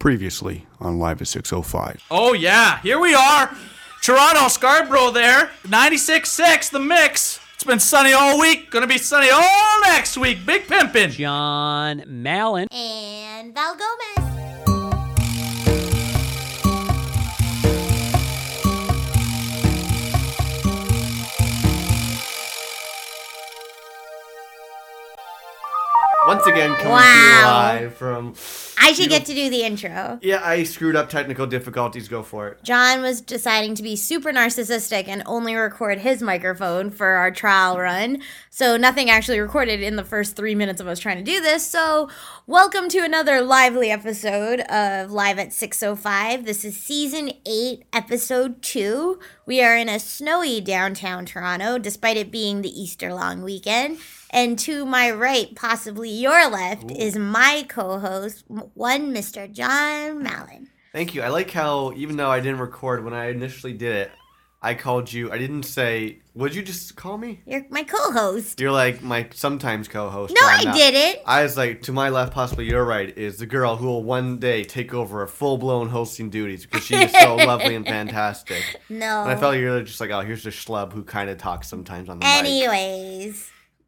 Previously on Live at 605. Oh yeah, here we are. Toronto, Scarborough there. 96.6, the mix. It's been sunny all week. Gonna be sunny all next week. Big pimpin'. John Mallon. and Val Gomez. Once again, coming to you live from. I should get to do the intro. Yeah, I screwed up technical difficulties. Go for it. John was deciding to be super narcissistic and only record his microphone for our trial run. So nothing actually recorded in the first three minutes of us trying to do this. So welcome to another lively episode of Live at 605. This is season eight, episode two. We are in a snowy downtown Toronto, despite it being the Easter long weekend. And to my right, possibly your left, is my co-host, one Mr. John Mallon. Thank you. I like how even though I didn't record when I initially did it, I called you. I didn't say. Would you just call me? You're my co-host. You're like my sometimes co-host. No, I didn't. I was like, to my left, possibly you're right, is the girl who will one day take over a full-blown hosting duties because she is so lovely and fantastic. No. And I felt like you're just like, oh, here's the schlub who kind of talks sometimes on the mic.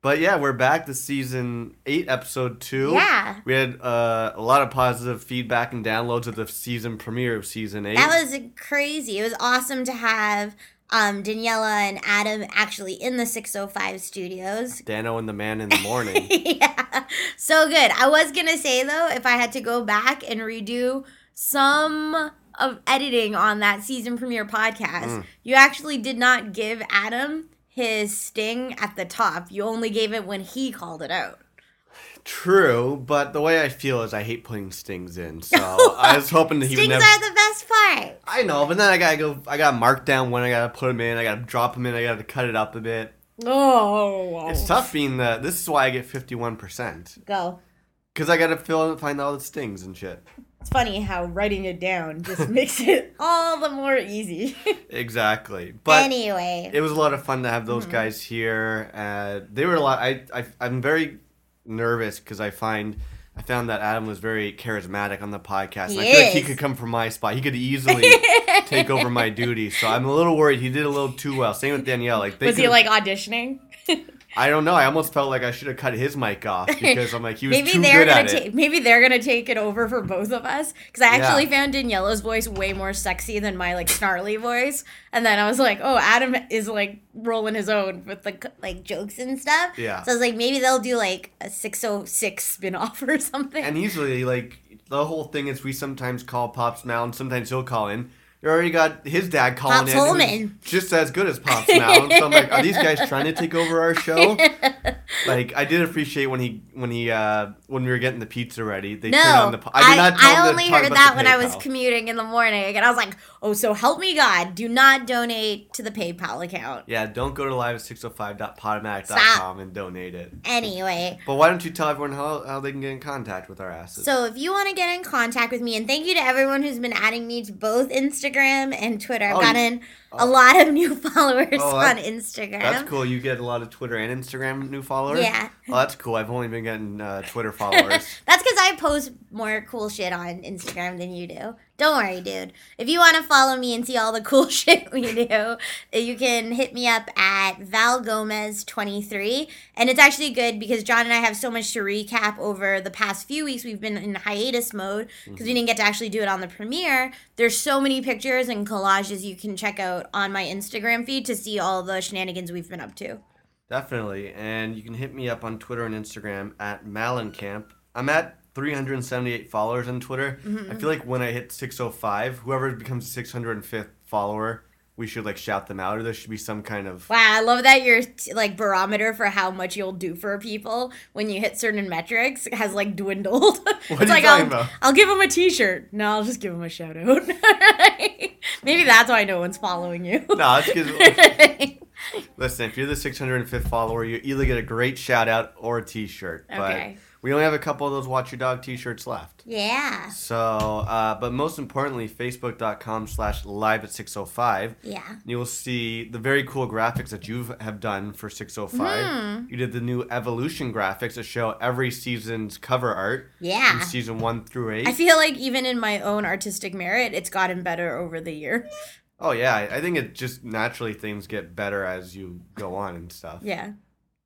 But yeah, we're back to season eight, episode two. Yeah. We had uh, a lot of positive feedback and downloads of the season premiere of season eight. that was crazy. It was awesome to have um, Daniela and Adam actually in the 605 studios. Dano and the Man in the Morning. yeah, so good. I was gonna say though, if I had to go back and redo some of editing on that season premiere podcast, Mm. you actually did not give Adam his sting at the top. You only gave it when he called it out. True, but the way I feel is I hate putting stings in. So I was hoping that he would Stings never. are the best part. I know, but then I gotta go. I gotta mark down when I gotta put them in. I gotta drop them in. I gotta cut it up a bit. Oh, It's tough being the. This is why I get fifty-one percent Go. because I gotta fill in find all the stings and shit. It's funny how writing it down just makes it all the more easy. Exactly, but anyway, it was a lot of fun to have Mm-hmm. those guys here. Uh, they were a lot. I, I I'm very nervous because I find I found that Adam was very charismatic on the podcast. and I He feel like he could come from my spot. He could easily take over my duties. So I'm a little worried. He did a little too well. Same with Danielle. Like they was he like auditioning? I don't know. I almost felt like I should have cut his mic off because I'm like he was maybe too they're good gonna at take it. maybe they're gonna take it over for both of us because I actually Yeah. found Daniela's voice way more sexy than my like snarly voice, and then I was like, oh, Adam is like rolling his own with the like jokes and stuff. Yeah. So I was like, maybe they'll do like a six oh six spin off or something. And usually, like the whole thing is, we sometimes call Pops Mound. Sometimes he'll call in. You already got his dad calling Pops in, Holman. just as good as Pops Mound. so I'm like, are these guys trying to take over our show? like, I did appreciate when he when he uh when we were getting the pizza ready. They turned No, on the. po- I, did not tell I only heard that when I was commuting in the morning, and I was like, "Oh, so help me God, do not donate to the PayPal account." Yeah, don't go to live at 605.podomatic.com and donate it. Anyway, But why don't you tell everyone how, how they can get in contact with our asses? so if you want to get in contact with me, and thank you to everyone who's been adding me to both Instagram and Twitter. I've Oh, gotten a lot of new followers Oh, on Instagram. That's cool. You get a lot of Twitter and Instagram new followers. Yeah. Oh, that's cool. I've only been getting uh, Twitter followers. That's because I post more cool shit on Instagram than you do. Don't worry, dude. If you want to follow me and see all the cool shit we do, you can hit me up at Val Gomez 23. And it's actually good because John and I have so much to recap over the past few weeks. We've been in hiatus mode because we didn't get to actually do it on the premiere. There's so many pictures and collages you can check out on my Instagram feed to see all the shenanigans we've been up to. Definitely. And you can hit me up on Twitter and Instagram at Malencamp. I'm at 378 followers on Twitter. Mm-hmm. I feel like when I hit 605, whoever becomes 605th follower, we should like shout them out, or there should be some kind of. Wow, I love that your like barometer for how much you'll do for people when you hit certain metrics has like dwindled. it's are you like talking I'll, about? I'll give them a T-shirt. No, I'll just give them a shout out. Maybe that's why no one's following you. No, it's because. Listen, if you're the 605th follower, you either get a great shout out or a t shirt. Okay. But We only have a couple of those Watch Your Dog t-shirts left. Yeah. So, uh, but most importantly, facebook.com slash live at 605. Yeah. You will see the very cool graphics that you have done for 605. Hmm. You did the new evolution graphics that show every season's cover art Yeah. season one through eight. I feel like even in my own artistic merit, it's gotten better over the year. Oh yeah, I think it just naturally things get better as you go on and stuff. Yeah.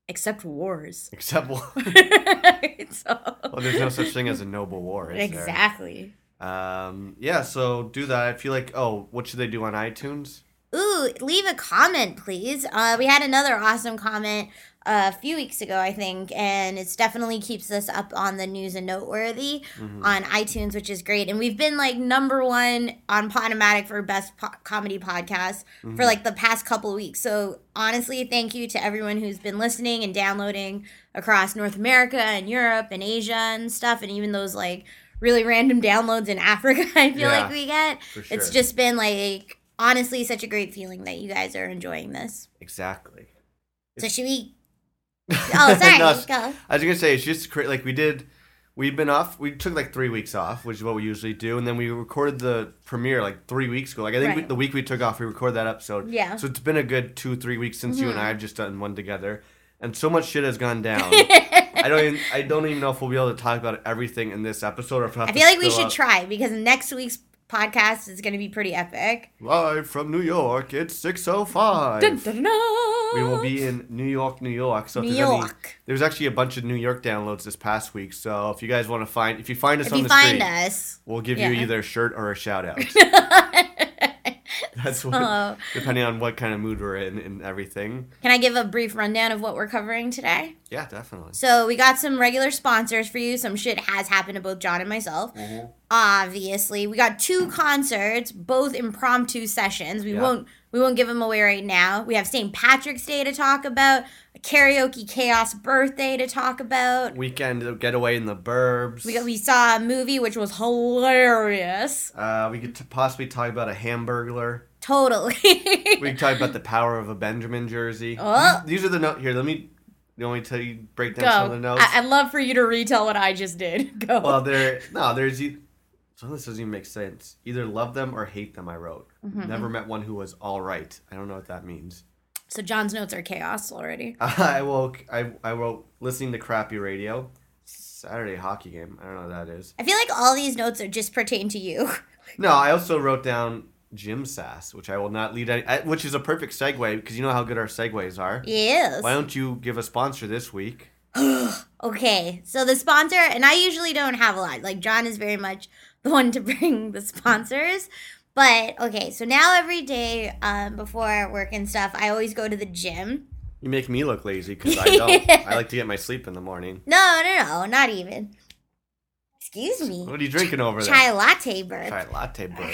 Except wars. Except well, so, well, there's no such thing as a noble war. Is there? exactly. Um, yeah, so do that. I feel like, oh, what should they do on iTunes? Ooh, leave a comment, please. Uh, we had another awesome comment a few weeks ago, I think, and it's definitely keeps us up on the news and noteworthy mm-hmm. on iTunes, which is great. And we've been like number one on Podomatic for best po- comedy podcast for mm-hmm. like the past couple weeks. So honestly, thank you to everyone who's been listening and downloading across North America and Europe and Asia and stuff, and even those like really random downloads in Africa. I feel Yeah, like we get. for It's just been like honestly such a great feeling that you guys are enjoying this. Exactly. So should we? Oh, sorry. No, go. I was gonna say it's just cra- like we did. We've been off. We took like three weeks off, which is what we usually do, and then we recorded the premiere like three weeks ago. Like I think we, Right. the week we took off, we recorded that episode. Yeah. Mm-hmm. So it's been a good two, three weeks since you and I have just done one together, and so much shit has gone down. I don't even. I don't even know if we'll be able to talk about everything in this episode, or if I feel like we should try because next week's podcast is going to be pretty epic. Live from New York, it's six oh five. Dun, dun, dun. We will be in New York, New York. So if New there's York. there was actually a bunch of New York downloads this past week. So if you guys want to find, if you find us If on the street, us, we'll give Yeah. you either a shirt or a shout out. That's what, Oh. depending on what kind of mood we're in and everything. can I give a brief rundown of what we're covering today? Yeah, definitely. So we got some regular sponsors for you. Some shit has happened to both John and myself. Mm-hmm. Obviously, we got two concerts, both impromptu sessions. We Yeah. won't we won't give them away right now. We have St. Patrick's Day to talk about, a karaoke chaos birthday to talk about. Weekend getaway in the burbs. We we saw a movie which was hilarious. uh, we could t- possibly talk about a hamburglar. Totally. We could talk about the power of a Benjamin jersey. Oh. These, these are the notes. Here, let me. You want me to tell you break down some of the notes? I- I'd love for you to retell what I just did. Go. Well, there no, there's e- some of this doesn't even make sense. Either love them or hate them. I wrote. Mm-hmm. Never met one who was all right. I don't know what that means. so John's notes are chaos already. I woke. I I wrote listening to crappy radio. Saturday hockey game. I don't know what that is. I feel like all these notes are just pertain to you. No, I also wrote down Jim Sass, which I will not lead. Any, I- which is a perfect segue because you know how good our segues are. yes. Why don't you give a sponsor this week? Okay, so the sponsor, and I usually don't have a lot. Like John is very much the one to bring the sponsors. But okay, so now every day um, before work and stuff, I always go to the gym. You make me look lazy because I don't. I like to get my sleep in the morning. No, no, no, not even. Excuse me. What are you drinking over there? Chai latte bird. Chai latte, bro.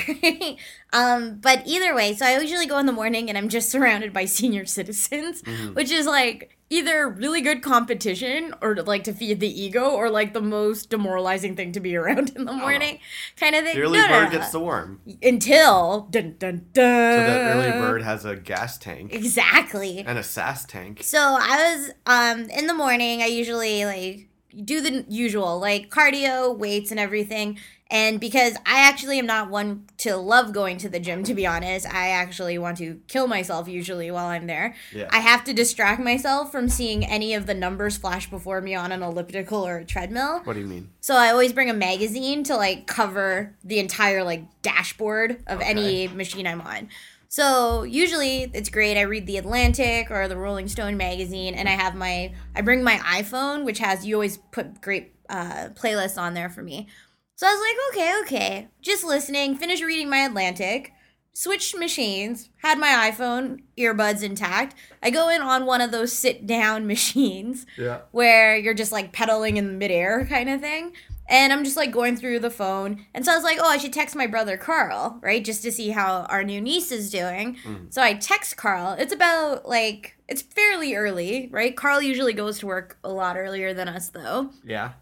um, but either way, so I usually go in the morning and I'm just surrounded by senior citizens, Mm-hmm. which is like either really good competition or like to feed the ego or like the most demoralizing thing to be around in the morning kind of thing. The early No, bird no. gets the worm. until dun dun dun. So the early bird has a gas tank Exactly. and a sass tank. So I was um in the morning. I usually like do the usual like cardio, weights, and everything. And because I actually am not one to love going to the gym, to be honest, I actually want to kill myself usually while I'm there. Yeah. I have to distract myself from seeing any of the numbers flash before me on an elliptical or a treadmill. What do you mean? So I always bring a magazine to like cover the entire like dashboard of any machine I'm on. So usually it's great. I read the Atlantic or the Rolling Stone magazine, and I have my I bring my iPhone, which has you always put great uh, playlists on there for me. So I was like, okay, okay, just listening. Finished reading my Atlantic. Switched machines. Had my iPhone earbuds intact. I go in on one of those sit down machines Yeah. where you're just like pedaling in midair kind of thing. And I'm just like going through the phone. And so I was like, oh, I should text my brother Carl, right? Just to see how our new niece is doing. Hmm. So I text Carl. It's about like, it's fairly early, right? Carl usually goes to work a lot earlier than us though. Yeah.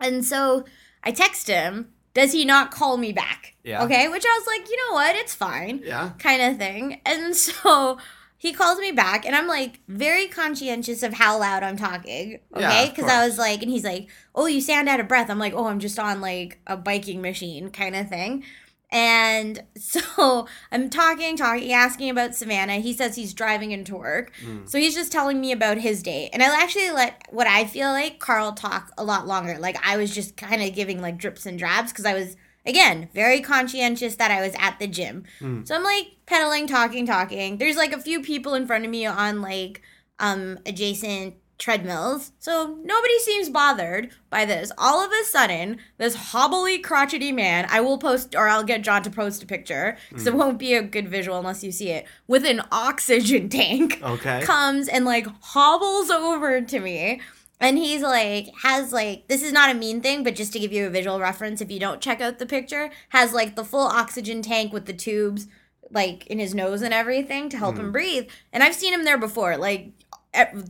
And so I text him. Does he not call me back? Yeah. Okay. Which I was like, you know what? It's fine Yeah. kind of thing. And so he calls me back and I'm like very conscientious of how loud I'm talking. Yeah, Okay. Because I was like, and he's like, oh, you sound out of breath. I'm like, oh, I'm just on like a biking machine kind of thing. And so I'm talking, talking, asking about Savannah. He says he's driving into work. So he's just telling me about his day. And I actually let what I feel like Carl talk a lot longer. Like I was just kind of giving like drips and drabs because I was, again, very conscientious that I was at the gym. So I'm like pedaling, talking, talking. There's like a few people in front of me on like um adjacent treadmills. So nobody seems bothered by this. All of a sudden, this hobbly, crotchety man, I will post or I'll get John to post a picture because it hmm. won't be a good visual unless you see it, with an oxygen tank Okay. comes and like hobbles over to me. And he's like, has like, this is not a mean thing, but just to give you a visual reference, if you don't check out the picture, has like the full oxygen tank with the tubes like in his nose and everything to help him hmm. breathe. And I've seen him there before. Like,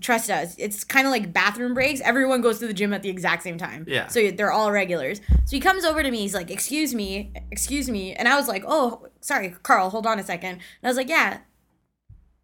trust us, it's kind of like bathroom breaks. Everyone goes to the gym at the exact same time. Yeah. So they're all regulars. So he comes over to me. He's like, "Excuse me, excuse me," and I was like, "Oh, sorry, Carl. Hold on a second. And I was like, "Yeah."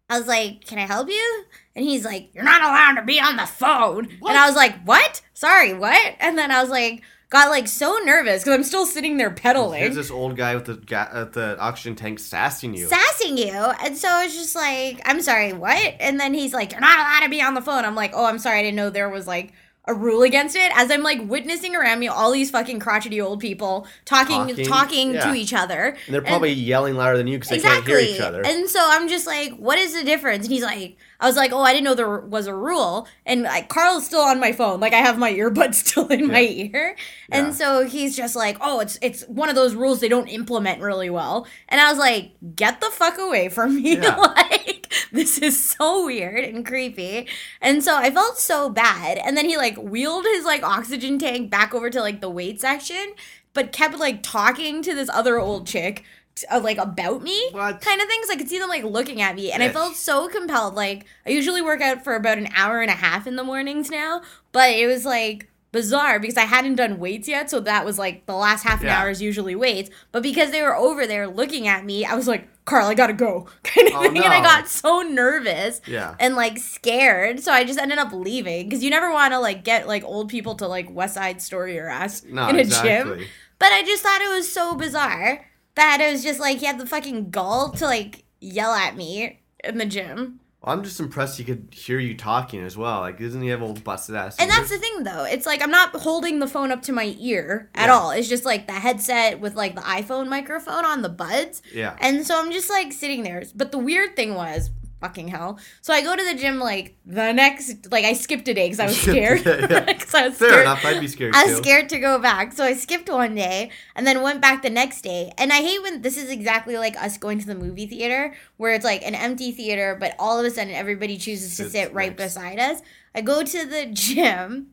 I was like, "Can I help you?" And he's like, "You're not allowed to be on the phone." what? And I was like, "What? Sorry, what?" And then I was like, got like so nervous because I'm still sitting there pedaling Here's this old guy with the ga- uh, the oxygen tank sassing you. sassing you. And so I was just like, I'm sorry, what? And then he's like, You're not allowed to be on the phone. I'm like, Oh, I'm sorry, I didn't know there was like a rule against it. As I'm like witnessing around me all these fucking crotchety old people talking Talking, talking, yeah. to each other. and they're probably yelling louder than you because they can't hear each other. And so I'm just like, what is the difference? And he's like, I was like, oh, I didn't know there was a rule. And like, Carl's still on my phone. Like I have my earbuds still in my ear. And Yeah. so he's just like, oh, it's it's one of those rules they don't implement really well. And I was like, get the fuck away from me. Yeah. like this is so weird and creepy. And so I felt so bad. And then he like wheeled his like oxygen tank back over to like the weight section, but kept like talking to this other old chick. Uh, like about me What? kind of things i could see them like looking at me and i felt so compelled like i usually work out for about an hour and a half in the mornings now but it was like bizarre because i hadn't done weights yet so that was like the last half an Yeah. hour is usually weights but because they were over there looking at me i was like carl i gotta go kind of Oh, thing and i got so nervous Yeah. and like scared so i just ended up leaving because you never want to like get like old people to like west side story your ass No, in a exactly. gym but I just thought it was so bizarre that it was just like he had the fucking gall to like yell at me in the gym. Well, I'm just impressed he could hear you talking as well. Like, doesn't he have old busted ass? And that's the thing though. It's like I'm not holding the phone up to my ear at Yeah. all. It's just like the headset with like the iPhone microphone on the buds. Yeah. And so I'm just like sitting there. But the weird thing was, fucking hell. So I go to the gym like the next like I skipped a day because I was scared. Yeah, yeah. I was Fair scared. enough. I'd be scared I was too. scared to go back. So I skipped one day and then went back the next day. And I hate when this is exactly like us going to the movie theater where it's like an empty theater, but all of a sudden everybody chooses to Sits sit right next. beside us. I go to the gym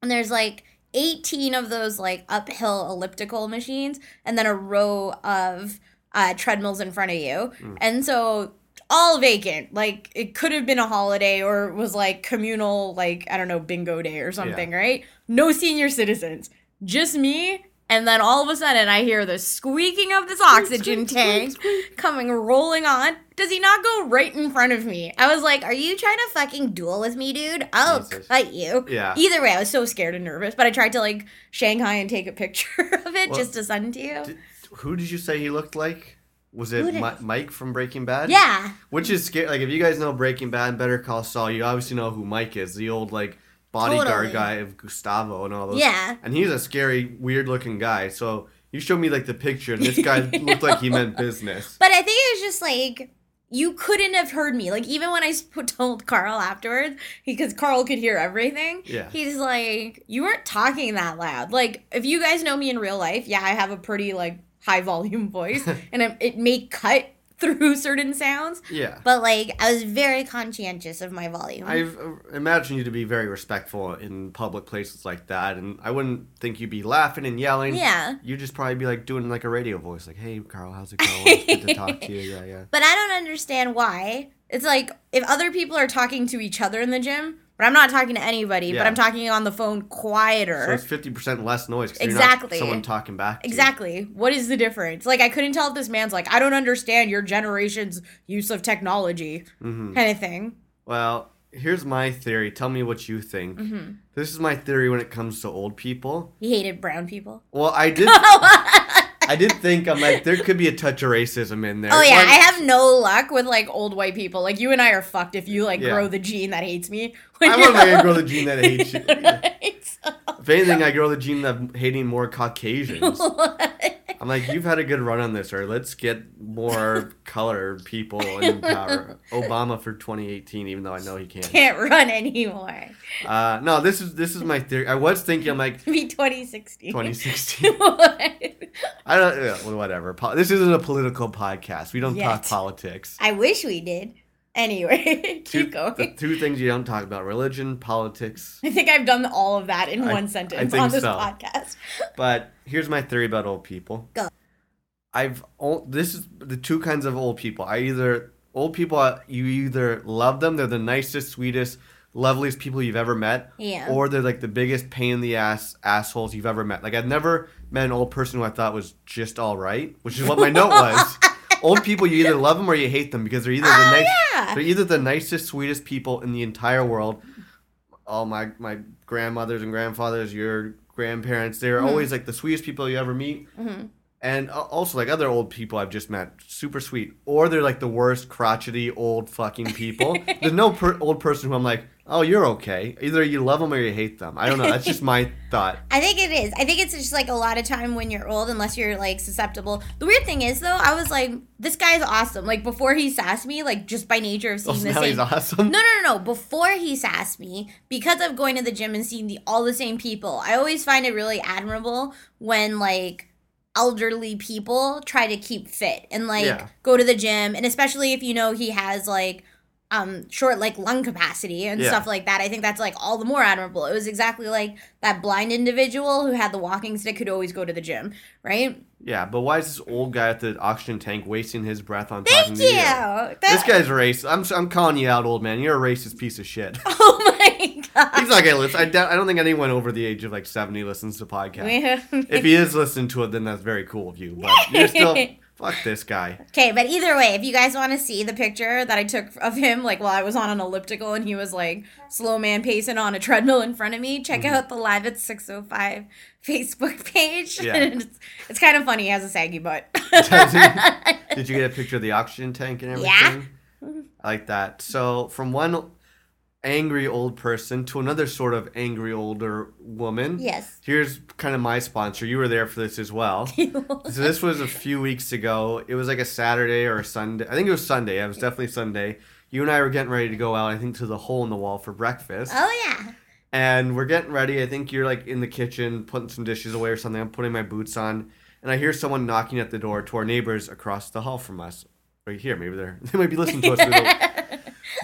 and there's like 18 of those like uphill elliptical machines and then a row of uh, treadmills in front of you. Mm. And so all vacant. Like it could have been a holiday or was like communal, like, I don't know, bingo day or something, right? No senior citizens. Just me. And then all of a sudden I hear the squeaking of this oxygen tank coming rolling on. Does he not go right in front of me? I was like, Are you trying to fucking duel with me, dude? I'll Jesus. cut you. Yeah. Either way, I was so scared and nervous, but I tried to like Shanghai and take a picture of it Well, just to send to you. Did- who did you say he looked like? Was it Mi- Mike from Breaking Bad? yeah. Which is scary. Like, if you guys know Breaking Bad, and Better Call Saul, you obviously know who Mike is. The old, like, bodyguard Totally. guy of Gustavo and all those. Yeah. And he's a scary, weird looking guy. So you showed me, like, the picture, and this guy looked like he meant business. But I think it was just like you couldn't have heard me. Like even when I sp- told Carl afterwards, because Carl could hear everything. Yeah. He's like, you weren't talking that loud. Like if you guys know me in real life, yeah, I have a pretty like high volume voice, and it, it may cut through certain sounds. Yeah. But like I was very conscientious of my volume. I've uh, imagined you to be very respectful in public places like that, and I wouldn't think you'd be laughing and yelling. Yeah. You'd just probably be like doing like a radio voice, like, "Hey, Carl, how's it going? It's good to talk to you." Yeah, yeah. But I don't understand why. It's like if other people are talking to each other in the gym, but I'm not talking to anybody. But I'm talking on the phone quieter. So it's fifty percent less noise. Exactly. Someone talking back. to you. Exactly. What is the difference? Like, I couldn't tell if this man's like, I don't understand your generation's use of technology, Mm-hmm. kind of thing. Well, here's my theory. Tell me what you think. Mm-hmm. This is my theory when it comes to old people. He hated brown people. Well, I did. I did think I'm like there could be a touch of racism in there. Oh yeah, One- I have no luck with like old white people. Like you and I are fucked if you like Yeah. grow the gene that hates me. When I'm you're- not gonna grow the gene that hates you. Right, so- If anything, I grow the gene of hating more Caucasians. I'm like, you've had a good run on this, or let's get more colored people in power. Obama for 2018, even though I know he can't. Can't run anymore. Uh, no, this is this is my theory. I was thinking, I'm like, Be 2016. 2016. I don't, whatever. This isn't a political podcast. We don't Yet. talk politics. I wish we did. Anyway, Two, keep going. the two things you don't talk about: religion, politics. I think I've done all of that in I- one sentence on this so. podcast. But here's my theory about old people. Go. I've this is the two kinds of old people. I either old people uh, you either love them, they're the nicest, sweetest, loveliest people you've ever met, Yeah. or they're like the biggest pain in the ass assholes you've ever met. Like I've never met an old person who I thought was just all right, which is what my note was. Old people, you either love them or you hate them because they're either the Oh, nice, yeah. they're either the nicest, sweetest people in the entire world. All my my grandmothers and grandfathers, your grandparents, they're Mm-hmm. always like the sweetest people you ever meet. And also like other old people I've just met, super sweet. Or they're like the worst crotchety old fucking people. There's no per- old person who I'm like, oh, you're okay. Either you love them or you hate them. I don't know. That's just my thought. I think it is. I think it's just like a lot of time when you're old, unless you're like susceptible. The weird thing is, though, I was like, this guy's awesome. Like before he sassed me, like just by nature of Oh, seeing so the now same. he's awesome. No, no, no, no. Before he sassed me, because of going to the gym and seeing the all the same people, I always find it really admirable when like elderly people try to keep fit and like Yeah. go to the gym, and especially if you know he has like um short like lung capacity and Yeah. stuff like that. I think that's like all the more admirable. It was exactly like that blind individual who had the walking stick could always go to the gym, right? Yeah, but why is this old guy at the oxygen tank wasting his breath on Thank talking you. That- This guy's racist. I'm, I'm calling you out, old man. You're a racist piece of shit. Oh my god. He's not gonna listen. I, doubt, I don't think anyone over the age of like 70 listens to podcasts. if he is listening to it, then that's very cool of you. But you're still fuck this guy. Okay, but either way, if you guys want to see the picture that I took of him, like while I was on an elliptical and he was like slow man pacing on a treadmill in front of me, check Mm-hmm. out the Live at 605 Facebook page. Yeah. it's, it's kind of funny. He has a saggy butt. Did you get a picture of the oxygen tank and Yeah. everything? I like that. So from one angry old person to another sort of angry older woman. yes. Here's kind of my sponsor. You were there for this as well. so this was a few weeks ago. It was like a Saturday or a Sunday. I think it was Sunday. It was definitely Sunday. You and I were getting ready to go out. I think to the hole in the wall for breakfast. Oh, yeah. And we're getting ready. I think you're like in the kitchen putting some dishes away or something. I'm putting my boots on, and I hear someone knocking at the door to our neighbors across the hall from us. Right here, maybe they're they might be listening to us.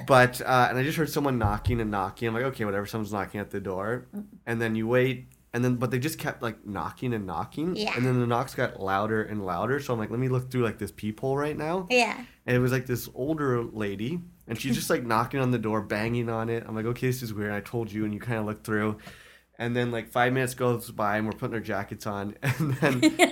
But uh, and I just heard someone knocking and knocking. I'm like, okay, whatever. Someone's knocking at the door, and then you wait, and then but they just kept like knocking and knocking, Yeah. and then the knocks got louder and louder. So I'm like, let me look through like this peephole right now, Yeah. and it was like this older lady, and she's just like knocking on the door, banging on it. I'm like, okay, this is weird. I told you, and you kind of look through, and then like five minutes goes by, and we're putting our jackets on, and then.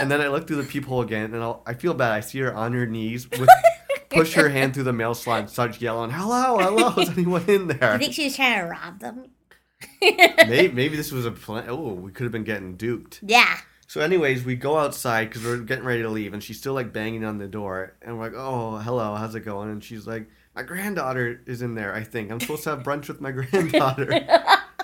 And then I look through the peephole again, and I'll, I feel bad. I see her on her knees, with, push her hand through the mail slot, and start yelling, "Hello, hello! Is anyone in there?" I think she was trying to rob them. maybe, maybe this was a plan. Oh, we could have been getting duped. Yeah. So, anyways, we go outside because we're getting ready to leave, and she's still like banging on the door, and we're like, "Oh, hello, how's it going?" And she's like, "My granddaughter is in there. I think I'm supposed to have brunch with my granddaughter."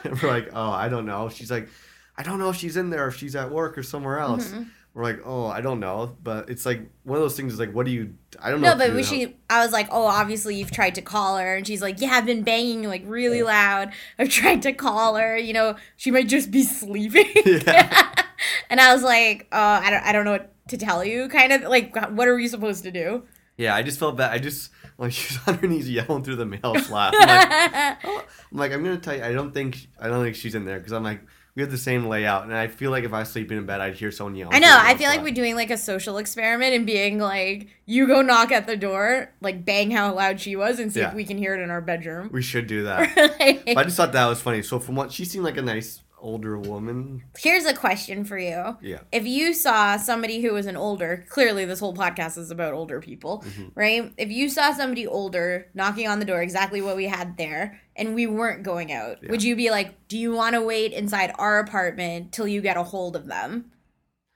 and we're like, "Oh, I don't know." She's like, "I don't know if she's in there, or if she's at work or somewhere else." Mm-hmm. We're like, "Oh, I don't know," but it's like one of those things. Is like, what do you? I don't know. No, but when she, I was like, oh, obviously you've tried to call her, and she's like, yeah, I've been banging like really loud. I've tried to call her. You know, she might just be sleeping. Yeah. and I was like, oh, I don't, I don't know what to tell you. Kind of like, what are we supposed to do? Yeah, I just felt bad. I just like she's on her knees yelling through the mail slot. I'm like, oh, I'm like, I'm gonna tell you, I don't think I don't think she's in there because I'm like, we have the same layout, and I feel like if I was sleeping in bed, I'd hear someone yelling. I know. I feel like we're doing like a social experiment and being like, you go knock at the door, like bang how loud she was, and see Yeah. if we can hear it in our bedroom. We should do that. But I just thought that was funny. So from what she seemed like a nice older woman. Here's a question for you. Yeah. If you saw somebody who was an older, clearly this whole podcast is about older people, Mm-hmm. right? If you saw somebody older knocking on the door, exactly what we had there, and we weren't going out, would you be like, do you want to wait inside our apartment till you get a hold of them?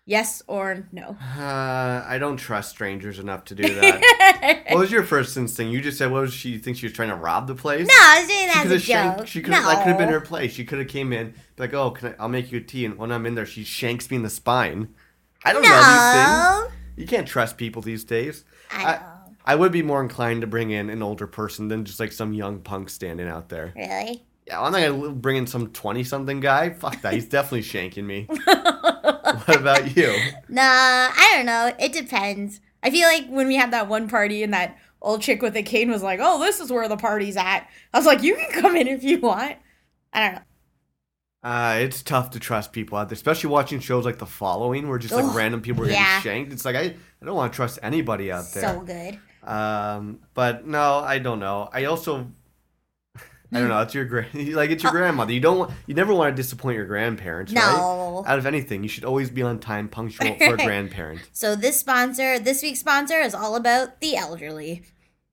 Yes or no? Uh, I don't trust strangers enough to do that. what was your first instinct? You just said, what was she think she was trying to rob the place? No, I was doing that as a joke. She could have. That could have been her place. She could have came in, like, "Oh, can I? I'll make you a tea." And when I'm in there, she shanks me in the spine. I don't know these things. No. You can't trust people these days. I I. I would be more inclined to bring in an older person than just like some young punk standing out there. Really? Yeah, I'm not gonna bring in some twenty-something guy. Fuck that. He's definitely shanking me. what about you? Nah, I don't know. It depends. I feel like when we had that one party and that old chick with the cane was like, "Oh, this is where the party's at." I was like, "You can come in if you want." I don't know. Uh, it's tough to trust people out there, especially watching shows like The Following, where just like Ugh, random people are getting yeah. shanked. It's like I, I don't want to trust anybody out there. So good. Um, but no, I don't know. I also, I don't know. It's your grand, like it's your grandmother. You don't want, you never want to disappoint your grandparents, right? No. Out of anything, you should always be on time, punctual for a grandparent. So this sponsor, this week's sponsor, is all about the elderly.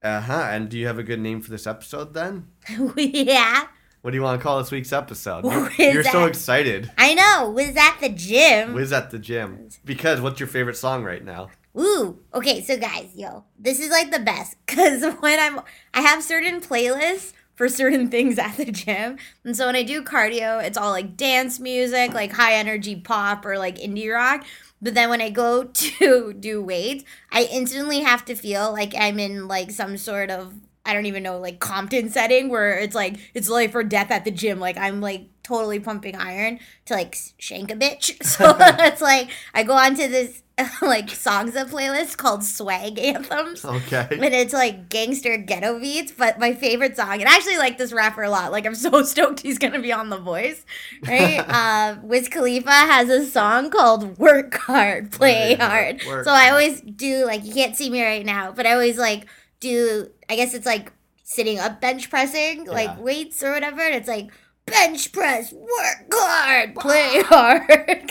Uh huh. And do you have a good name for this episode then? yeah, What do you want to call this week's episode? What You're, you're so excited. I know. Was at the gym. Wiz at the gym. Because what's your favorite song right now? Ooh, okay, so guys, yo, this is like the best because when I'm, I have certain playlists for certain things at the gym, and so when I do cardio, it's all like dance music, like high energy pop or like indie rock. But then when I go to do weights, I instantly have to feel like I'm in like some sort of I don't even know like Compton setting where it's like it's life or death at the gym. Like I'm like totally pumping iron to like shank a bitch. So it's like I go onto this like Songza playlist called Swag Anthems. Okay. And it's like gangster ghetto beats, but my favorite song, and I actually like this rapper a lot. Like I'm so stoked he's gonna be on The Voice, right? uh, Wiz Khalifa has a song called "Work Hard, Play Hard." work so I always do like you can't see me right now, but I always like do. I guess it's like sitting up bench pressing, like weights or whatever, and it's like bench press, work hard, play hard,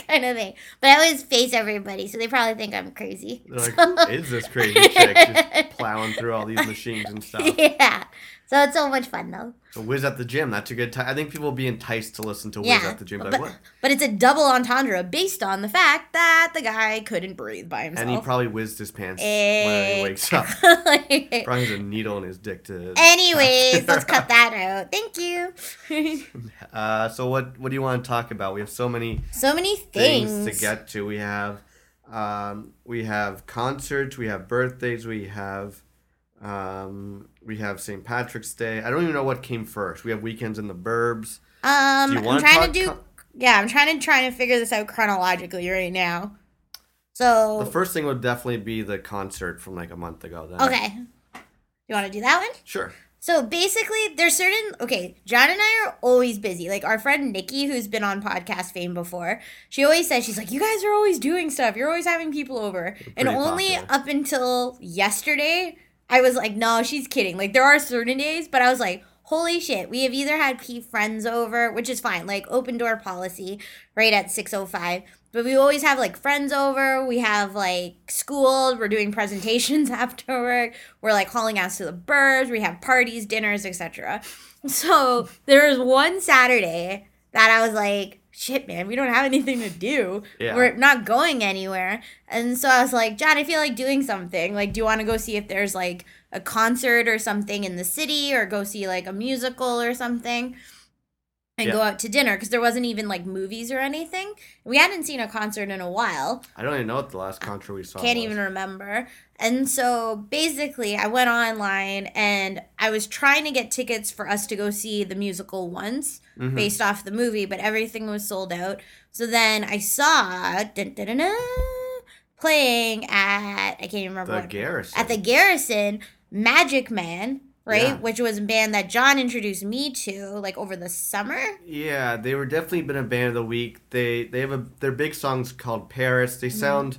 kind of thing. But I always face everybody, so they probably think I'm crazy. They're like, who is this crazy chick just plowing through all these machines and stuff? yeah. So it's so much fun though. So Wiz at the gym, that's a good time. I think people will be enticed to listen to Wiz Yeah. at the gym. Like, but, but it's a double entendre based on the fact that the guy couldn't breathe by himself. And he probably whizzed his pants when he wakes up. Probably has a needle in his dick to. Anyways, let's cut that out. Thank you. Uh, so what what do you want to talk about? We have so many so many things, things. to get to. We have um, we have concerts, we have birthdays, we have um, we have St. Patrick's Day. I don't even know what came first. We have weekends in the burbs. Um, I'm trying to do. co- yeah, I'm trying to trying to figure this out chronologically right now. So The first thing would definitely be the concert from like a month ago. Then. okay, you want to do that one? Sure. So basically, there's certain okay. John and I are always busy. Like our friend Nikki, who's been on podcast fame before, she always says she's like, "You guys are always doing stuff. You're always having people over." And only popular. up until yesterday, I was like, "No, she's kidding." Like there are certain days, but I was like, "Holy shit!" We have either had P friends over, which is fine, like open door policy, right at six oh five. But we always have like friends over. We have like school. We're doing presentations after work. We're like hauling ass to the burbs. We have parties, dinners, etc. So there was one Saturday that I was like, shit, man, we don't have anything to do. Yeah. We're not going anywhere. And so I was like, John, I feel like doing something. Like, do you want to go see if there's like a concert or something in the city or go see like a musical or something? And Yeah. go out to dinner because there wasn't even like movies or anything. We hadn't seen a concert in a while. I don't even know what the last concert we saw. Can't was. even remember. And so basically, I went online and I was trying to get tickets for us to go see the musical once Mhm. based off the movie, but everything was sold out. So then I saw dun, dun, dun, playing at I can't even remember The what Garrison. at the Garrison Magic Man right? Yeah. Which was a band that John introduced me to like over the summer. Yeah, they were definitely been a band of the week. They they have a their big songs called Paris. They Mm-hmm. sound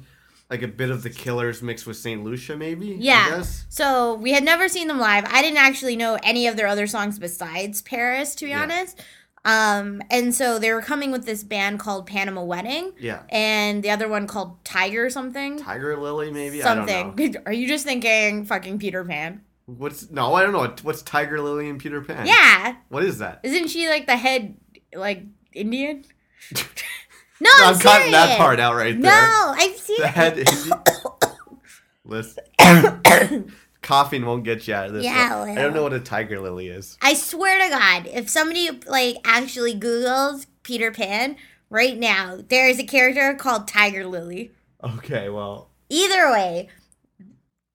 like a bit of the Killers mixed with Saint Lucia, maybe. I Yeah. guess. So we had never seen them live. I didn't actually know any of their other songs besides Paris, to be Yeah. honest. Um, and so they were coming with this band called Panama Wedding. Yeah. And the other one called Tiger something. Tiger Lily, maybe. I don't know. something. Are you just thinking fucking Peter Pan? What's no? I don't know. What's Tiger Lily and Peter Pan? Yeah. What is that? Isn't she like the head like Indian? no, No, I'm, I'm cutting that part out right there. No. I've seen The head. Listen. Coughing won't get you out of this. Yeah. I don't know what a tiger lily is. I swear to God, if somebody like actually Googles Peter Pan right now, there is a character called Tiger Lily. Okay, well, Either way,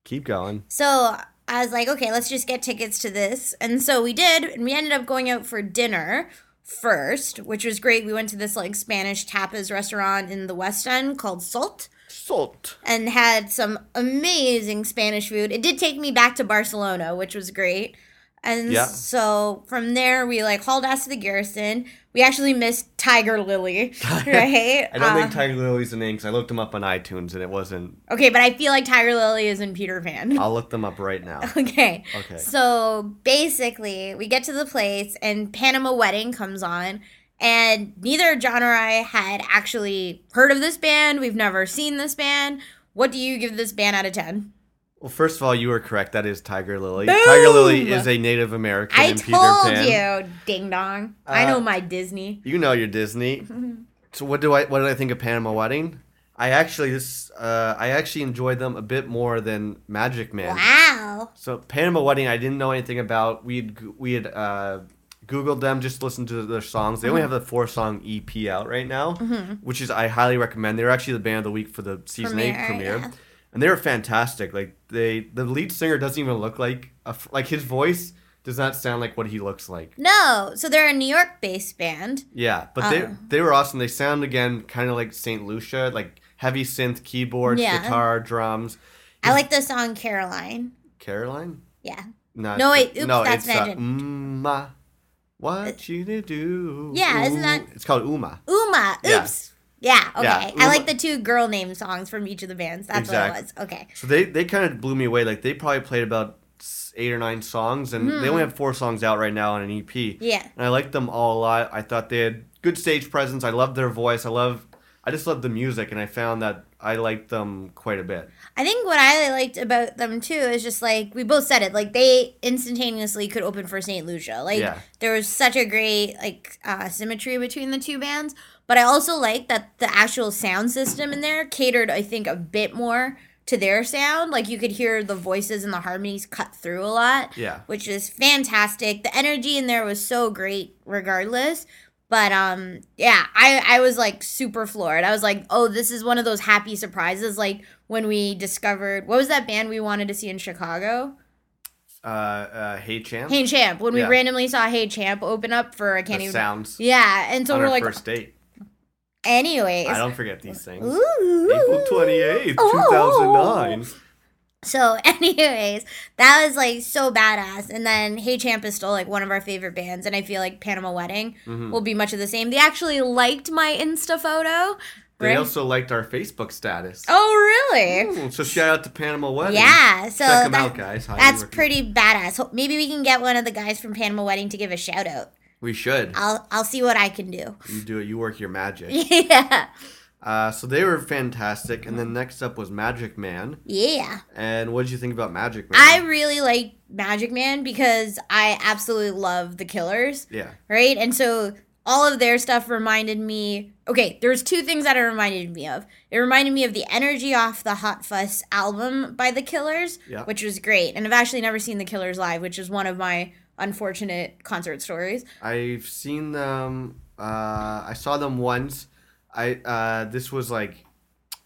keep going. so I was like, okay, let's just get tickets to this. And so we did, and we ended up going out for dinner first, which was great. We went to this like Spanish tapas restaurant in the West End called Salt Salt. and had some amazing Spanish food. It did take me back to Barcelona, which was great. And Yeah. so from there, we like hauled ass to the garrison. We actually missed Tiger Lily, right? I don't Uh, think Tiger Lily's a name because I looked them up on iTunes and it wasn't. okay, but I feel like Tiger Lily is in Peter Pan. I'll look them up right now. okay. Okay. So basically, we get to the place, and Panama Wedding comes on. And neither John or I had actually heard of this band. We've never seen this band. What do you give this band out of 10? Well, first of all, you were correct. That is Tiger Lily. Boom! Tiger Lily is a Native American I told you, ding dong. I know Uh, my Disney. You know your Disney. so what do I what did I think of Panama Wedding? I actually this uh, I actually enjoyed them a bit more than Magic Man. Wow. So Panama Wedding, I didn't know anything about. We had we had uh, googled them, just listened to their songs. They only Mm-hmm. have the four song EP out right now, which is I highly recommend. They're actually the band of the week for the season eight Premiere, premiere, yeah. and they were fantastic. Like they, the lead singer doesn't even look like a, like his voice does not sound like what he looks like. No, so they're a New York based band. Yeah, but they Oh. they were awesome. They sound again kind of like Saint Lucia, like heavy synth, keyboards, Yeah. guitar, drums. I like the song Caroline. Caroline. Yeah. No, No, wait, oops, no, that's it's uh, Magic. What uh, you to do? Yeah, isn't that- It's called Uma. Uma. Oops. Yeah, okay. Yeah, I like the two girl name songs from each of the bands. That's what it was. Okay. So they they kind of blew me away. Like they probably played about eight or nine songs, and they only hmm. have four songs out right now on an EP. Yeah. And I liked them all a lot. I thought they had good stage presence. I loved their voice. I love. I just loved the music, and I found that I liked them quite a bit. I think what I liked about them too is just like we both said it, like they instantaneously could open for St. Lucia. Like Yeah. there was such a great like uh, symmetry between the two bands. But I also like that the actual sound system in there catered, I think, a bit more to their sound. Like you could hear the voices and the harmonies cut through a lot. Yeah. Which is fantastic. The energy in there was so great regardless. But um yeah, I I was like super floored. I was like, "Oh, this is one of those happy surprises like when we discovered what was that band we wanted to see in Chicago? Uh, uh, Hey Champ. Hey Champ. When we randomly saw Hey Champ open up for I can't the even sounds. Yeah, and so we're our like first date. anyways. I don't forget these things. Ooh. April twenty eighth, Oh. two thousand nine. So, anyways, that was like so badass. And then Hey Champ is still like one of our favorite bands, and I feel like Panama Wedding Mm-hmm. will be much of the same. They actually liked my Insta photo. They right? also liked our Facebook status. Oh, really? Ooh, so shout out to Panama Wedding. Yeah. So Check them that- out, guys. Highly That's pretty badass. Maybe we can get one of the guys from Panama Wedding to give a shout out. We should. I'll I'll see what I can do. You do it. You work your magic. yeah. Uh, so they were fantastic. And then next up was Magic Man. Yeah. And what did you think about Magic Man? I really like Magic Man because I absolutely love the Killers. yeah. right? And so all of their stuff reminded me. Okay, there's two things that it reminded me of. It reminded me of the energy off the Hot Fuss album by the Killers, Yeah. which was great. And I've actually never seen the Killers live, which is one of my unfortunate concert stories. I've seen them. Uh, I saw them once. I uh, this was like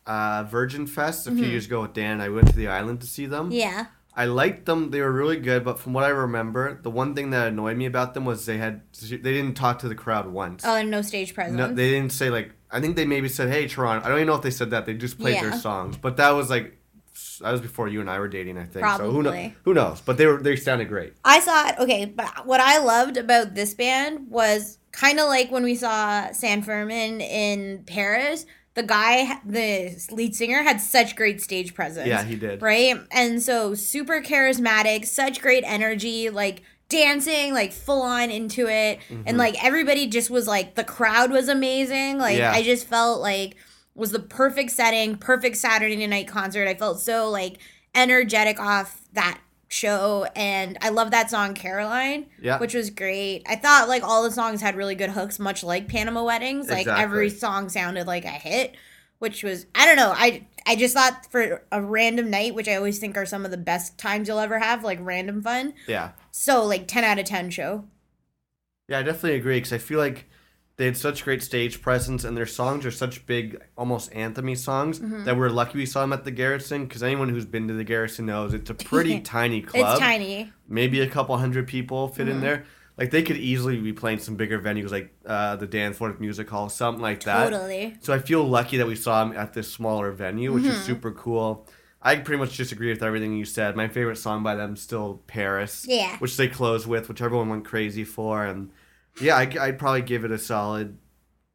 uh, Virgin Fest a few years ago with Dan. I went to the island to see them. Mm-hmm. Yeah. I liked them. They were really good, but from what I remember, the one thing that annoyed me about them was they had they didn't talk to the crowd once. Oh, and no stage presence. No, they didn't say like. I think they maybe said, "Hey, Toronto." I don't even know if they said that. They just played Yeah. their songs, but that was like that was before you and I were dating, I think. So who knows? Probably. Who knows? But they were they sounded great. I saw it. Okay, but what I loved about this band was kind of like when we saw San Fermin in Paris. The guy, the lead singer, had such great stage presence. Yeah, he did. Right? And so super charismatic, such great energy, like dancing, like full on into it. Mm-hmm. And like everybody just was like, the crowd was amazing. Like, Yeah. I just felt like was the perfect setting, perfect Saturday night concert. I felt so like energetic off that show and I love that song Caroline, Yeah. which was great. I thought like all the songs had really good hooks much like Panama Weddings. Like every song sounded like a hit, which was I don't know. I I just thought for a random night, which I always think are some of the best times you'll ever have, like random fun. Yeah. So like 10 out of 10 show. Yeah, I definitely agree because I feel like they had such great stage presence and their songs are such big, almost anthemy songs Mm-hmm. that we're lucky we saw them at the Garrison. Because anyone who's been to the Garrison knows it's a pretty tiny club. It's tiny. Maybe a couple hundred people fit Mm-hmm. in there. Like they could easily be playing some bigger venues like uh, the Danforth Music Hall, something like that. Totally. So I feel lucky that we saw them at this smaller venue, which Mm-hmm. is super cool. I pretty much disagree with everything you said. My favorite song by them is still Paris. Yeah. Which they close with, which everyone went crazy for. And yeah, I, I'd probably give it a solid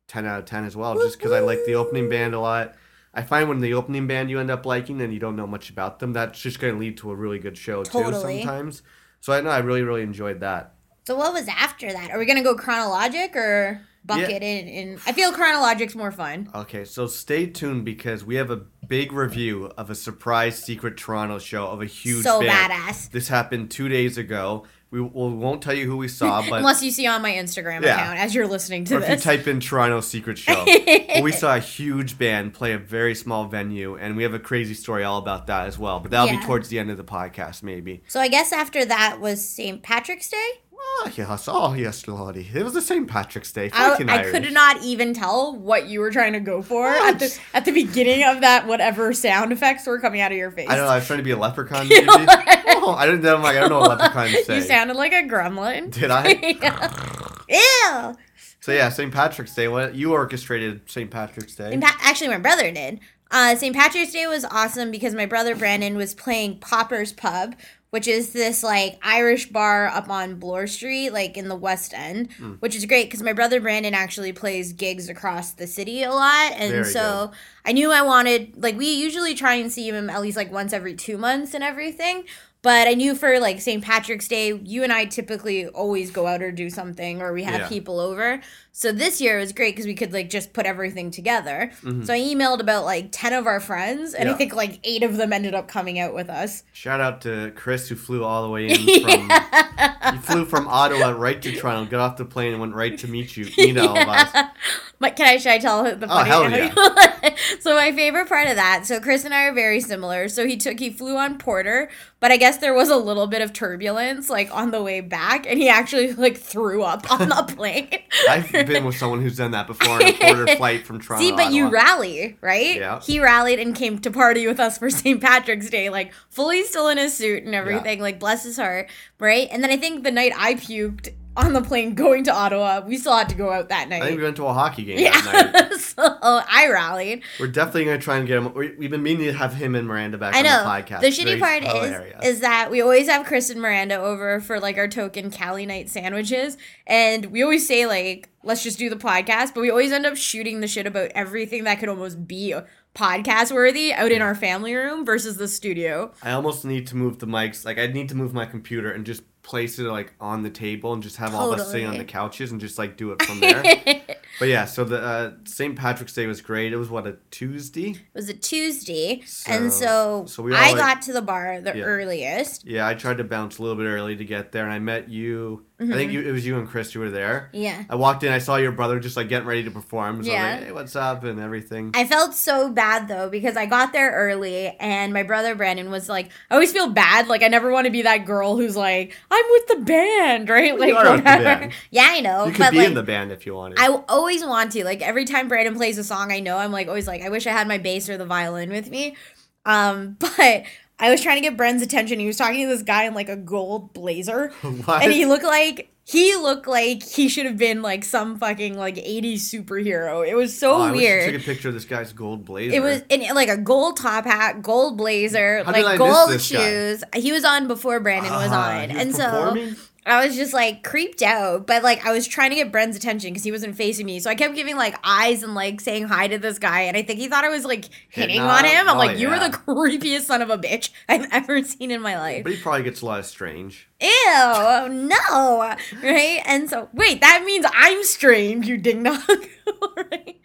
10 out of 10 as well, just because I like the opening band a lot. I find when the opening band you end up liking and you don't know much about them, that's just going to lead to a really good show Totally. too sometimes. So I know I really, really enjoyed that. So what was after that? Are we gonna go chronologic or bucket in, in? I feel chronologic's more fun. Okay, so stay tuned because we have a big review of a surprise secret Toronto show of a huge So band. badass. This happened two days ago. We, we won't tell you who we saw, but Unless you see on my Instagram Yeah. account as you're listening to or if you type in Toronto Secret Show, we saw a huge band play a very small venue, and we have a crazy story all about that as well. But that'll Yeah. be towards the end of the podcast, maybe. so I guess after that was St. Patrick's Day. Oh yes, oh yes, Lottie. It was the St. Patrick's Day. I, I could not even tell what you were trying to go for at the at the beginning of that. Whatever sound effects were coming out of your face. I don't know. I was trying to be a leprechaun, maybe. oh, I didn't. I'm like, I don't know what leprechauns say. You sounded like a gremlin. Did I? Ew. So yeah, St. Patrick's Day. What you orchestrated St. Patrick's Day? Pa- actually, my brother did. Uh, St. Patrick's Day was awesome because my brother Brandon was playing Pauper's Pub, which is this like Irish bar up on Bloor Street, like in the West End, Hmm. which is great because my brother Brandon actually plays gigs across the city a lot, and Very so I knew I wanted like we usually try and see him at least like once every two months and everything. But I knew for like St. Patrick's Day, you and I typically always go out or do something, or we have Yeah. people over. So this year it was great because we could like just put everything together. Mm-hmm. So I emailed about like 10 of our friends, and I think like eight of them ended up coming out with us. Shout out to Chris who flew all the way in from. He flew from Ottawa right to Toronto, got off the plane, and went right to meet you. Meet all of us. But can I should I tell the funny? Oh, hell yeah. so my favorite part of that. So Chris and I are very similar. So he took he flew on Porter, but I guess there was a little bit of turbulence like on the way back, and he actually like threw up on the plane. I've been with someone who's done that before on a quarter flight from Toronto. See, but you rally, right? Yeah. He rallied and came to party with us for St. Patrick's Day, like fully still in his suit and everything, like bless his heart, right? And then I think the night I puked on the plane going to Ottawa, we still had to go out that night. I think we went to a hockey game that night. yeah, so I rallied. We're definitely gonna try and get him. we- We've been meaning to have him and Miranda back I on know. the podcast. The shitty Very part hilarious. is is that we always have Chris and Miranda over for like our token Cali night sandwiches, and we always say like, let's just do the podcast, but we always end up shooting the shit about everything that could almost be podcast worthy out in our family room versus the studio. I almost need to move the mics. Like I need to move my computer and just place it like on the table and just have all of us sitting on the couches and just like do it from there. but yeah, so the uh, St. Patrick's Day was great. It was what a Tuesday. It was a Tuesday, and So- so, so we all, I like- got to the bar the Yeah. earliest. Yeah, I tried to bounce a little bit early to get there, and I met you. I Mm-hmm. think you, it was you and Chris who were there. Yeah. I walked in, I saw your brother just like getting ready to perform. So I Yeah. like, hey, what's up and everything. I felt so bad though because I got there early and my brother Brandon was like, I always feel bad. Like I never want to be that girl who's like, I'm with the band, right? Like are with the whatever. Yeah, I know. you could but be like, in the band if you wanted. I always want to. Like every time Brandon plays a song I know, I'm like always like, I wish I had my bass or the violin with me. Um, but I was trying to get Bren's attention. He was talking to this guy in like a gold blazer. What? And he looked like he looked like he should have been like some fucking like 80s superhero. It was so Oh, I weird. took a picture of this guy's gold blazer. It was in like a gold top hat, gold blazer, How I like gold this guy? shoes. He was on before Brandon was Ah, on, was and performing? so I was just like creeped out. But like I was trying to get Bren's attention because he wasn't facing me, so I kept giving like eyes and like saying hi to this guy, and I think he thought I was like hitting on him? I'm Oh, like, you are the creepiest son of a bitch I've ever seen in my life. But he probably gets a lot of strange. Ew, no, right? And so wait, that means I'm strange, you ding dong, right?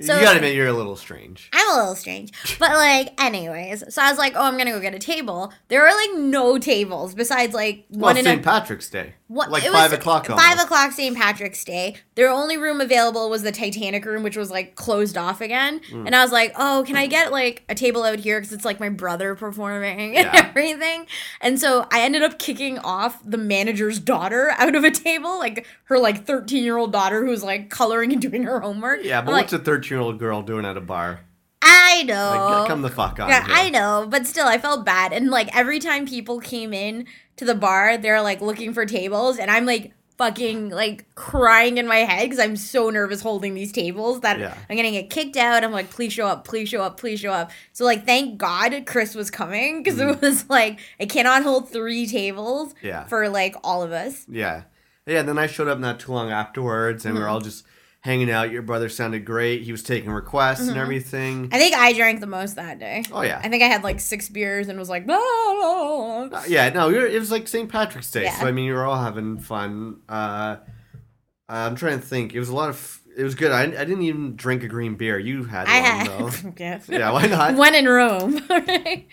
So- you gotta admit you're a little strange. I'm a little strange. But like, anyways, so I was like, oh, I'm gonna go get a table. There are like no tables besides like Well, one in St. Patrick's Day. what like five o'clock. Five o'clock St. Patrick's Day. Their only room available was the Titanic room, which was like closed off again. Mm. And I was like, oh, can I get like a table out here because it's like my brother performing and Yeah. everything. And so I ended up kicking off the manager's daughter out of a table, like her like 13 year old daughter who's like coloring and doing her homework. Yeah, but I'm what's like, a 13 year old girl doing at a bar? I know. Like, come the fuck on. Yeah, here. I know, but still, I felt bad. And like every time people came in to the bar, they're like looking for tables, and I'm like fucking like crying in my head because I'm so nervous holding these tables that Yeah. I'm gonna get kicked out. I'm like, please show up, please show up, please show up. So like, thank God Chris was coming because it was like I cannot hold three tables. Yeah. for like all of us. Yeah. Yeah, then I showed up not too long afterwards, and we Mm-hmm. were all just hanging out. Your brother sounded great. He was taking requests and everything. I think I drank the most that day. Oh, yeah. I think I had like six beers and was like, "Ah." Uh, yeah, no, it was like St. Patrick's Day, Yeah. so I mean, you were all having fun. Uh, I'm trying to think. It was a lot of. It was good. I, I didn't even drink a green beer. You had I one though. had. yeah. yeah, why not? When in Rome.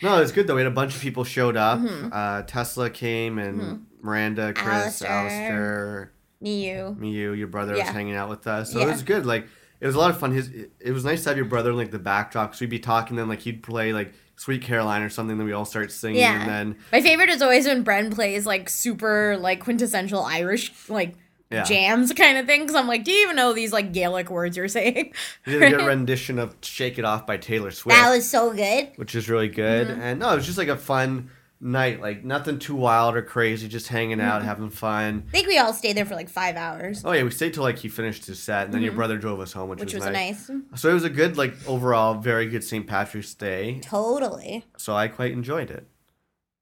No, it was good though. We had a bunch of people showed up. Mm-hmm. Uh, Tesla came and Miranda, Chris, Alistair. Alistair, Me, you. me, you, your brother was hanging out with us. So Yeah. it was good. Like it was a lot of fun. His it, was nice to have your brother in like the backdrop because we'd be talking. Then like he'd play like Sweet Caroline or something. Then we all start singing. Yeah. And then My favorite is always when Bren plays like super like quintessential Irish like Yeah. jams kind of thing. Because I'm like, do you even know these like Gaelic words you're saying? we did a good rendition of "Shake It Off" by Taylor Swift. that was so good. which is really good. Mm-hmm. And no, it was just like a fun night. Like nothing too wild or crazy. Just hanging Mm-hmm. out, having fun. I think we all stayed there for like five hours, Oh yeah, we stayed till like he finished his set, and then your brother drove us home, which, Mm-hmm. which was, was nice. nice. So it was a good, like overall, very good St. Patrick's Day. Totally. So I quite enjoyed it.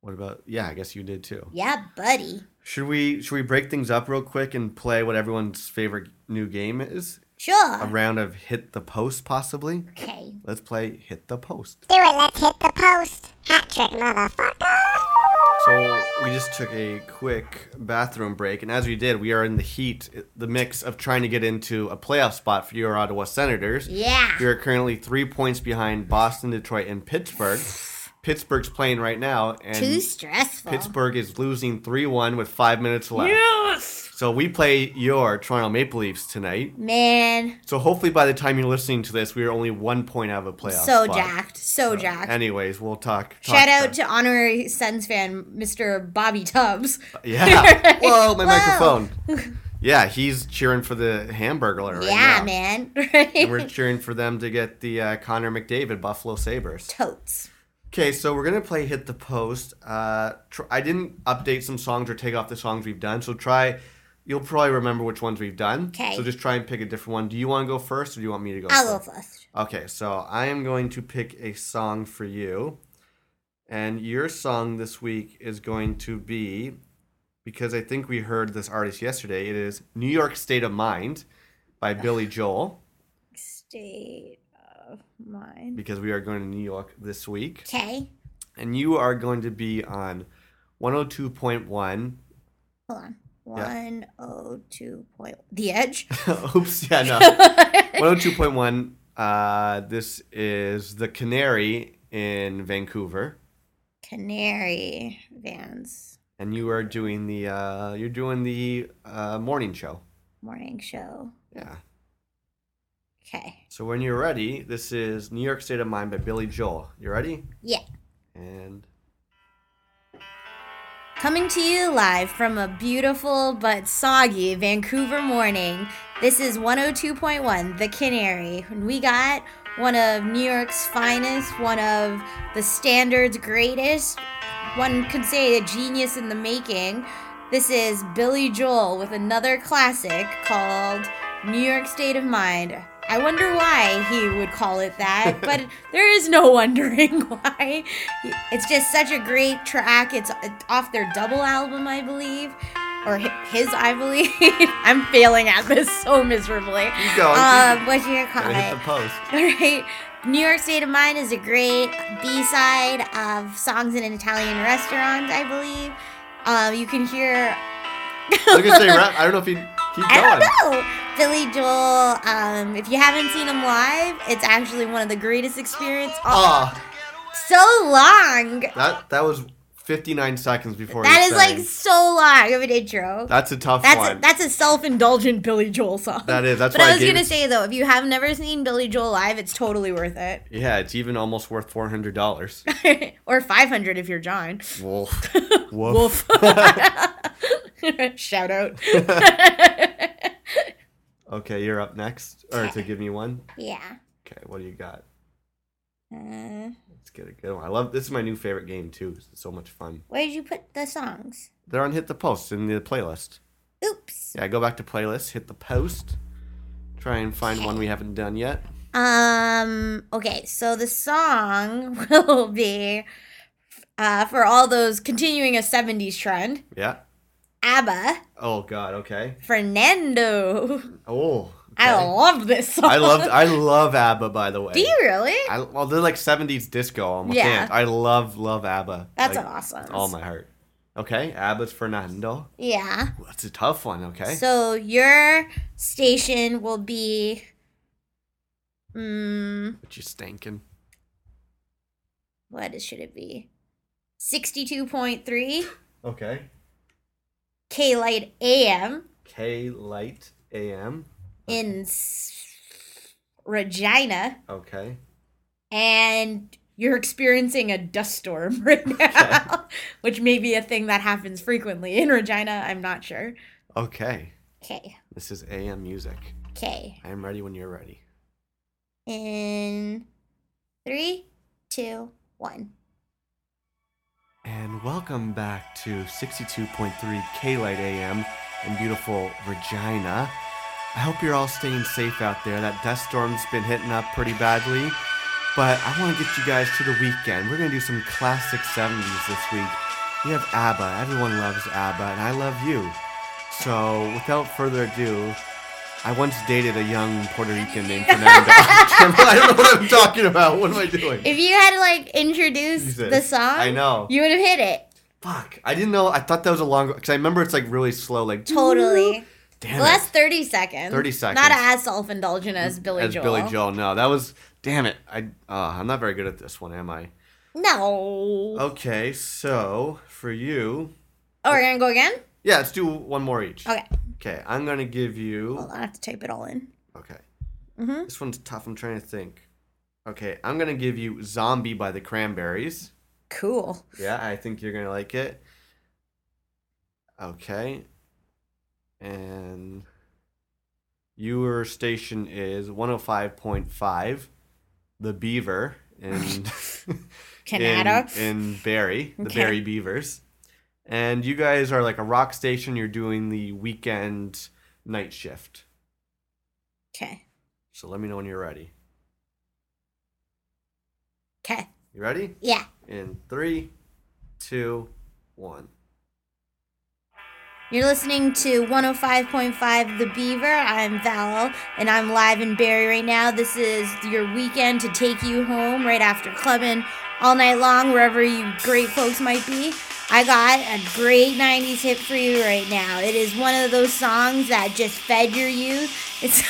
What about? Yeah, I guess you did too. Yeah, buddy. Should we should we break things up real quick and play what everyone's favorite new game is? A round of hit the post, possibly. Okay. Let's play hit the post. Do it, let's hit the post. Hat trick, motherfucker. So we just took a quick bathroom break, and as we did, we are in the heat, the mix of trying to get into a playoff spot for your Ottawa Senators. Yeah. We are currently three points behind Boston, Detroit, and Pittsburgh. Pittsburgh's playing right now, and Too stressful. Pittsburgh is losing 3 1 with five minutes left. Yes. So we play your Toronto Maple Leafs tonight. Man, So hopefully by the time you're listening to this, we are only one point out of a playoff so spot. jacked. So, jacked. Anyways, we'll talk. talk Shout out to honorary Sens fan, Mr. Bobby Tubbs. Yeah. Whoa, my Whoa. microphone. Yeah, he's cheering for the Hamburglar right yeah, now. man. And we're cheering for them to get the uh, Connor McDavid Buffalo Sabres. Totes. Okay, so we're gonna play hit the post. Uh, tr- I didn't update some songs or take off the songs we've done, so try. You'll probably remember which ones we've done. Okay. So just try and pick a different one. Do you want to go first, or do you want me to go? I'll go first? first. Okay, so I am going to pick a song for you. And your song this week is going to be because I think we heard this artist yesterday. It is New York State of Mind by Billy Joel State of mind. because we are going to New York this week. Okay. And you are going to be on 102.1. Hold on. 102 point. The Edge? Oops, yeah, no. 102.1. Uh, this is The Canary in Vancouver. Canary Vans and you are doing the uh you're doing the uh morning show morning show. yeah Okay. so when you're ready this is new york state of mind by billy joel you ready Yeah. and Coming to you live from a beautiful but soggy Vancouver morning. This is 102.1 The Canary. We got one of New York's finest, one of the standard's greatest, one could say a genius in the making. This is Billy Joel with another classic called New York State of Mind. I wonder why he would call it that, but there is no wondering why. It's just such a great track. It's off their double album, I believe. Or his, I believe. I'm failing at this so miserably. Keep going, Um, what you call Gotta hit it? the post. All right. New York State of Mind is a great B-side of songs in an Italian restaurant, I believe. Um, you can hear. I was gonna say rap. I don't know if you keep I don't know. Billy Joel. Um, if you haven't seen him live, it's actually one of the greatest experiences. Oh, so long. that that was 59 seconds before. That is like so long of an intro. That's a tough That's a, one. that's a self-indulgent Billy Joel song. That is. That's but I was gonna it- say though, if you have never seen Billy Joel live, it's totally worth it. yeah, it's even almost worth four hundred dollars. or 500 if you're John. Wolf. Wolf. Shout out. Okay, you're up next, or to give me one. Yeah. Okay, what do you got? Uh, Let's get a good one. I love this is my new favorite game too. It's so much fun. where did you put the songs? They're on hit the post in the playlist. Oops. Yeah, go back to playlist, hit the post, try and find one we haven't done yet. Um. Okay. So the song will be uh, for all those continuing a '70s trend. Yeah. ABBA, Oh God. Okay. Fernando. Oh. I love this song. I love I love ABBA by the way. Do you really? I, well, they're like '70s disco. Yeah. I love love ABBA. That's like, awesome. All my heart. Okay, ABBA's Fernando. Yeah. Ooh, that's a tough one. Okay. So your station will be. Mm, but you stinking. what is, should it be? 62.3 Okay. K Light AM K Light AM. in S- Regina, Okay. and you're experiencing a dust storm right now, which may be a thing that happens frequently in Regina. I'm not sure. Okay. Okay, This is AM music. okay. I am ready when you're ready. In three, two, one. And welcome back to 62.3 K Light AM in beautiful Regina. I hope you're all staying safe out there. That dust storm's been hitting up pretty badly. But I want to get you guys to the weekend. We're going to do some classic 70s this week. We have ABBA. Everyone loves ABBA, and I love you. So, without further ado, I once dated a young Puerto Rican named Fernando. I don't know what I'm talking about. What am I doing? If you had like introduce Jesus. the song, I know. you would have hit it Fuck. I didn't know. I thought that was a long. Because I remember it's like really slow. Like, totally. damn Well, that's 30 seconds. 30 seconds. Not as self indulgent as Billy As Joel. Billy Joel. No, that was. Damn it. I. Uh, I'm not very good at this one, am I? No. Okay, so for you. Oh, we're gonna go again? Yeah, let's do one more each. Okay. Okay, I'm gonna give you. Hold on, I have to type it all in. Okay. Mhm. This one's tough. I'm trying to think. Okay, I'm gonna give you "Zombie" by the Cranberries. Cool. Yeah, I think you're gonna like it. Okay. And your station is 105.5, The Beaver in Canada. in, in Barrie, the Okay. Barrie Beavers. And you guys are like a rock station. You're doing the weekend night shift. Okay. So let me know when you're ready. Okay. You ready? Yeah. In three, two, one. You're listening to 105.5 The Beaver. I'm Val, and I'm live in Barrie right now. This is your weekend to take you home right after clubbing all night long, wherever you great folks might be. I got a great 90s hit for you right now. It is one of those songs that just fed your youth. It's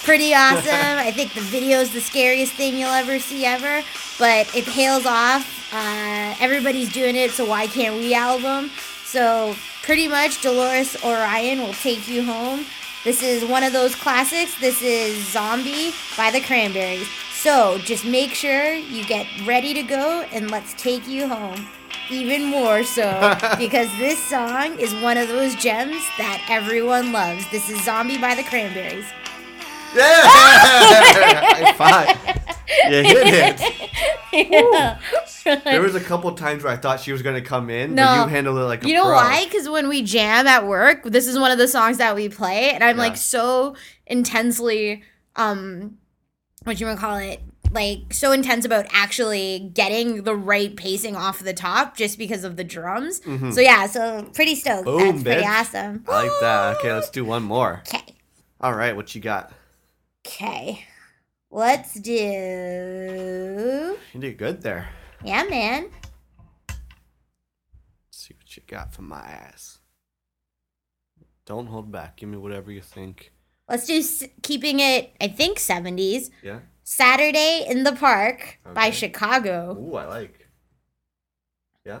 pretty awesome. I think the video is the scariest thing you'll ever see ever, but it hails off. Uh, everybody's doing it, so why can't we album? So pretty much Dolores O'Riordan will take you home. This is one of those classics. This is Zombie by the Cranberries. So just make sure you get ready to go and let's take you home. Even more so because this song is one of those gems that everyone loves. This is Zombie by the Cranberries. Yeah, high five. You hit it. There was a couple times where I thought she was gonna come in, but you handled it like a You know pro. why? Because when we jam at work, this is one of the songs that we play, and I'm Yeah. like so intensely, um, what you want to call it, like so intense about actually getting the right pacing off the top, just because of the drums. So yeah, so pretty stoked. Mm-hmm. Boom, That's pretty awesome. I like that. Okay, let's do one more. Okay, All right, what you got? okay, let's do. You did good there. Yeah, man. Let's see what you got for my ass. Don't hold back. Give me whatever you think. Let's do s- keeping it. I think 70s. Yeah. Saturday in the Park by Chicago. Ooh, I like. Yeah.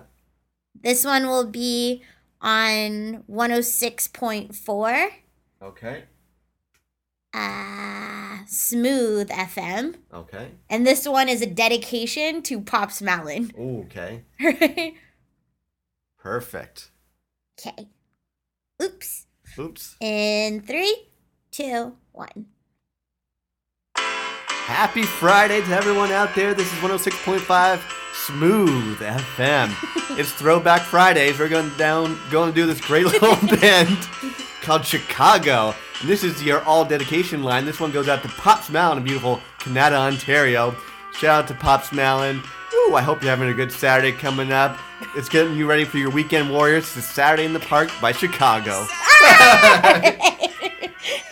This one will be on 106.4 Okay. uh, Smooth FM. Okay. And this one is a dedication to Pops Malin. Ooh, okay. okay. Perfect. Okay. Oops. Oops. In three, two, one. Happy Friday to everyone out there. This is 106.5 Smooth FM. it's Throwback Fridays. We're going down, going to do this great little band called Chicago. And this is your all dedication line. This one goes out to Pops Malin in beautiful Canada, Ontario. Shout out to Pops Malin. Ooh, I hope you're having a good Saturday coming up. It's getting you ready for your weekend warriors. It's Saturday in the Park by Chicago.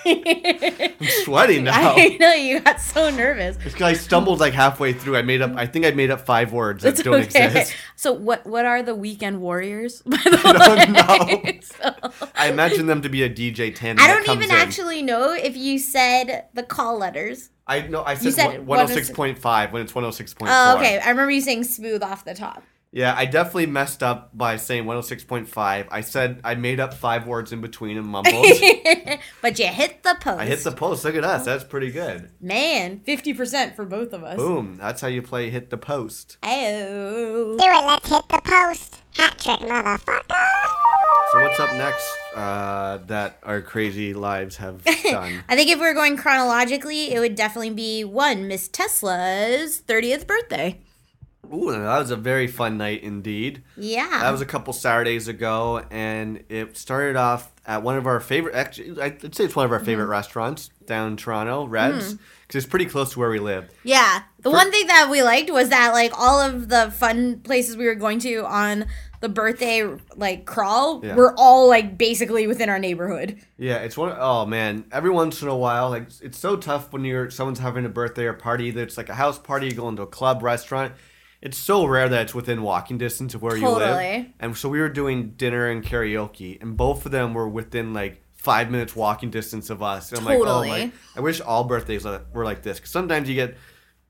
I'm sweating now. I know you got so nervous. This guy stumbled like halfway through. I made up. I think I made up five words that It's don't okay. exist. So what what are the weekend warriors? By the I don't way? know. So- I imagine them to be a DJ tandem. I don't even in. actually know if you said the call letters. I know. I said, said one hundred oh six point five when it's one hundred six point four. Oh, okay. I remember you saying smooth off the top. Yeah, I definitely messed up by saying one hundred six point five. I said I made up five words in between and mumbled. but you hit the post. I hit the post. Look at us. That's pretty good. Man, 50% for both of us. Boom. That's how you play hit the post. Oh. Do it, let's hit the post. Hat trick, motherfucker. So what's up next? Uh, that our crazy lives have done. I think if we are going chronologically, it would definitely be one, Miss Tesla's 30th birthday. Ooh, that was a very fun night indeed. Yeah. That was a couple Saturdays ago, and it started off at one of our favorite. Actually, I'd say it's one of our Mm-hmm. favorite restaurants down in Toronto, Reds, Hmm. because it's pretty close to where we live. yeah. The one thing that we liked was that, like, all of the fun places we were going to on the birthday, like, crawl Yeah. were all, like, basically within our neighborhood. Yeah, it's one. Oh man, every once in a while, like it's so tough when you're someone's having a birthday or party. That it's like a house party, you go into a club, restaurant. It's so rare that it's within walking distance of where you live. And so we were doing dinner and karaoke, and both of them were within like five minutes walking distance of us. And I'm like, oh Totally. my! I wish all birthdays were like this. Because sometimes you get,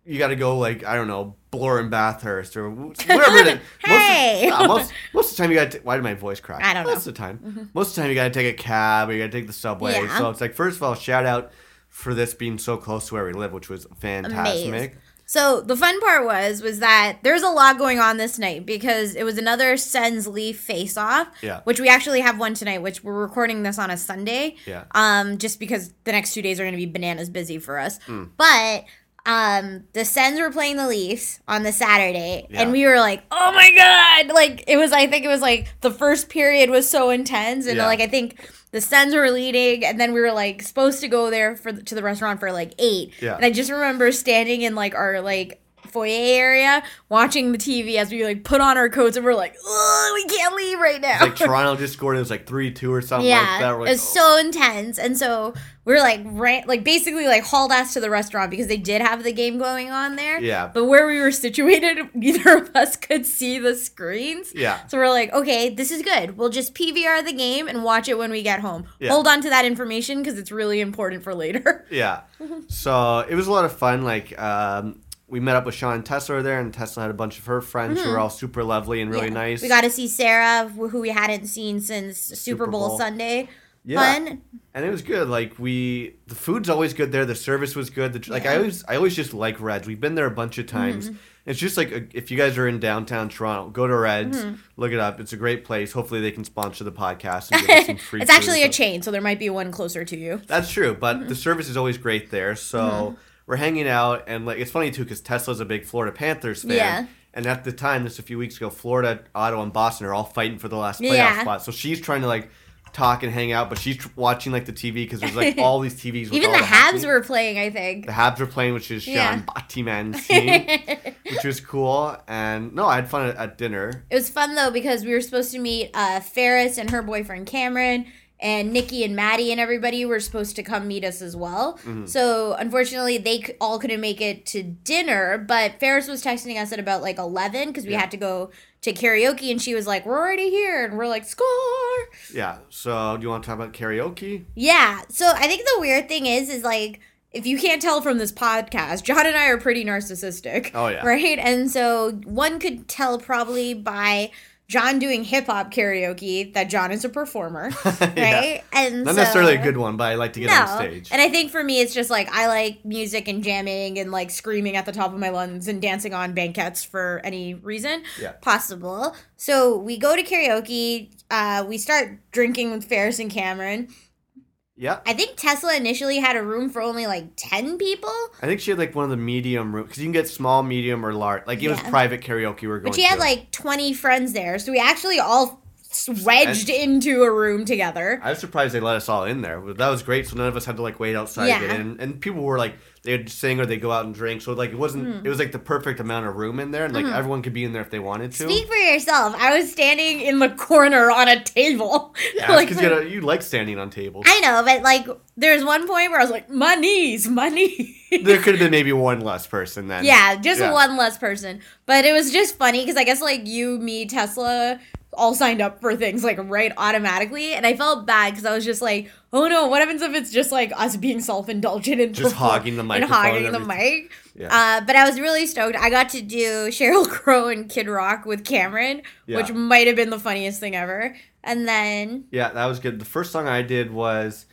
you got to go like I don't know, Bloor and Bathurst or wherever it is. Hey! Most, yeah, most, most of the time you got. to Why did my voice crack? I don't know. Mm-hmm. Most of the time, most of the time you got to take a cab or you got to take the subway. Yeah. So it's like first of all, shout out for this being so close to where we live, which was fantastic. Amazed. So the fun part was was that there's a lot going on this night because it was another Sens Leaf face off. Yeah. Which we actually have one tonight, which we're recording this on a Sunday. Yeah. Um, just because the next two days are gonna be bananas busy for us. Mm. But um the Sens were playing the Leafs on the Saturday Yeah. and we were like, Oh my god! Like it was I think it was like the first period was so intense and Yeah. like I think the Sens were leading, and then we were like supposed to go there for to the restaurant for like eight. Yeah. And I just remember standing in like our like foyer area watching the TV as we like put on our coats and we're like, oh, we can't leave right now. Like Toronto just scored. It was like three two or something yeah, like that. Like, it was so intense, and so we are like ran, like basically like hauled ass to the restaurant because they did have the game going on there. Yeah. But where we were situated, neither of us could see the screens. Yeah. So we're like, okay, this is good. We'll just PVR the game and watch it when we get home. Yeah. Hold on to that information because it's really important for later. Yeah. So it was a lot of fun. Like um, we met up with Sean and Tesla there, and Tesla had a bunch of her friends who were all super lovely and really Mm-hmm. Yeah. nice. We got to see Sarah, who we hadn't seen since Super, Super Bowl, Bowl. Sunday. Yeah. Fun. and it was good. Like we, the food's always good there. The service was good. The, like I always, I always just like Reds. We've been there a bunch of times, It's just like a, if you guys are in downtown Toronto, go to Reds, Mm-hmm. look it up. It's a great place. Hopefully, they can sponsor the podcast and give some free. it's actually a chain, so there might be one closer to you. That's true, but Mm-hmm. the service is always great there. So we're hanging out, and like it's funny too because Tesla's a big Florida Panthers fan. Yeah. And at the time, just a few weeks ago, Florida, Ottawa, and Boston are all fighting for the last playoff Yeah. spot. So she's trying to like talk and hang out, but she's tr- watching like the TV because there's like all these TVs. With Even all the hockey. Habs were playing, I think. The Habs were playing, which is Sean Yeah. Team, which was cool. And no, I had fun at, at dinner. It was fun though because we were supposed to meet uh, Ferris and her boyfriend Cameron, and Nikki and Maddie and everybody were supposed to come meet us as well. Mm-hmm. So unfortunately, they all couldn't make it to dinner. But Ferris was texting us at about like eleven because we Yeah. had to go to karaoke, and she was like, "We're already here," and we're like, "Score!" Yeah. So do you want to talk about karaoke? Yeah. So I think the weird thing is, is like, if you can't tell from this podcast, John and I are pretty narcissistic. Oh, yeah. Right? And so one could tell probably by John doing hip hop karaoke that John is a performer. Right? And Not so- necessarily a good one, but I like to get no. on stage. And I think for me, it's just like I like music and jamming and like screaming at the top of my lungs and dancing on banquettes for any reason Yeah. possible. So we go to karaoke. Uh, we start drinking with Ferris and Cameron. Yeah. I think Tesla initially had a room for only like 10 people, I think she had like one of the medium rooms because you can get small, medium, or large. Like it was private karaoke. We were going. but she had to. like 20 friends there. So we actually all wedged into a room together. I was surprised they let us all in there. That was great. So none of us had to like wait outside. Yeah. And and people were like they'd sing or they'd go out and drink. So like it wasn't. Hmm. It was like the perfect amount of room in there, and like everyone could be in there if they wanted to. Speak for yourself. I was standing in the corner on a table. yeah, Like, because you, know, you like standing on tables. I know, but like there's one point where I was like, my knees, my knees. there could have been maybe one less person then. Yeah, just Yeah. one less person. But it was just funny because I guess like you, me, Tesla, all signed up for things like right automatically, and I felt bad because I was just like, oh no, what happens if it's just like us being self indulgent and Just perform- hogging the mic and hogging the mic. Yeah. Uh, but I was really stoked. I got to do Sheryl Crow and Kid Rock with Cameron, Yeah. which might have been the funniest thing ever. And then Yeah, that was good. The first song I did was,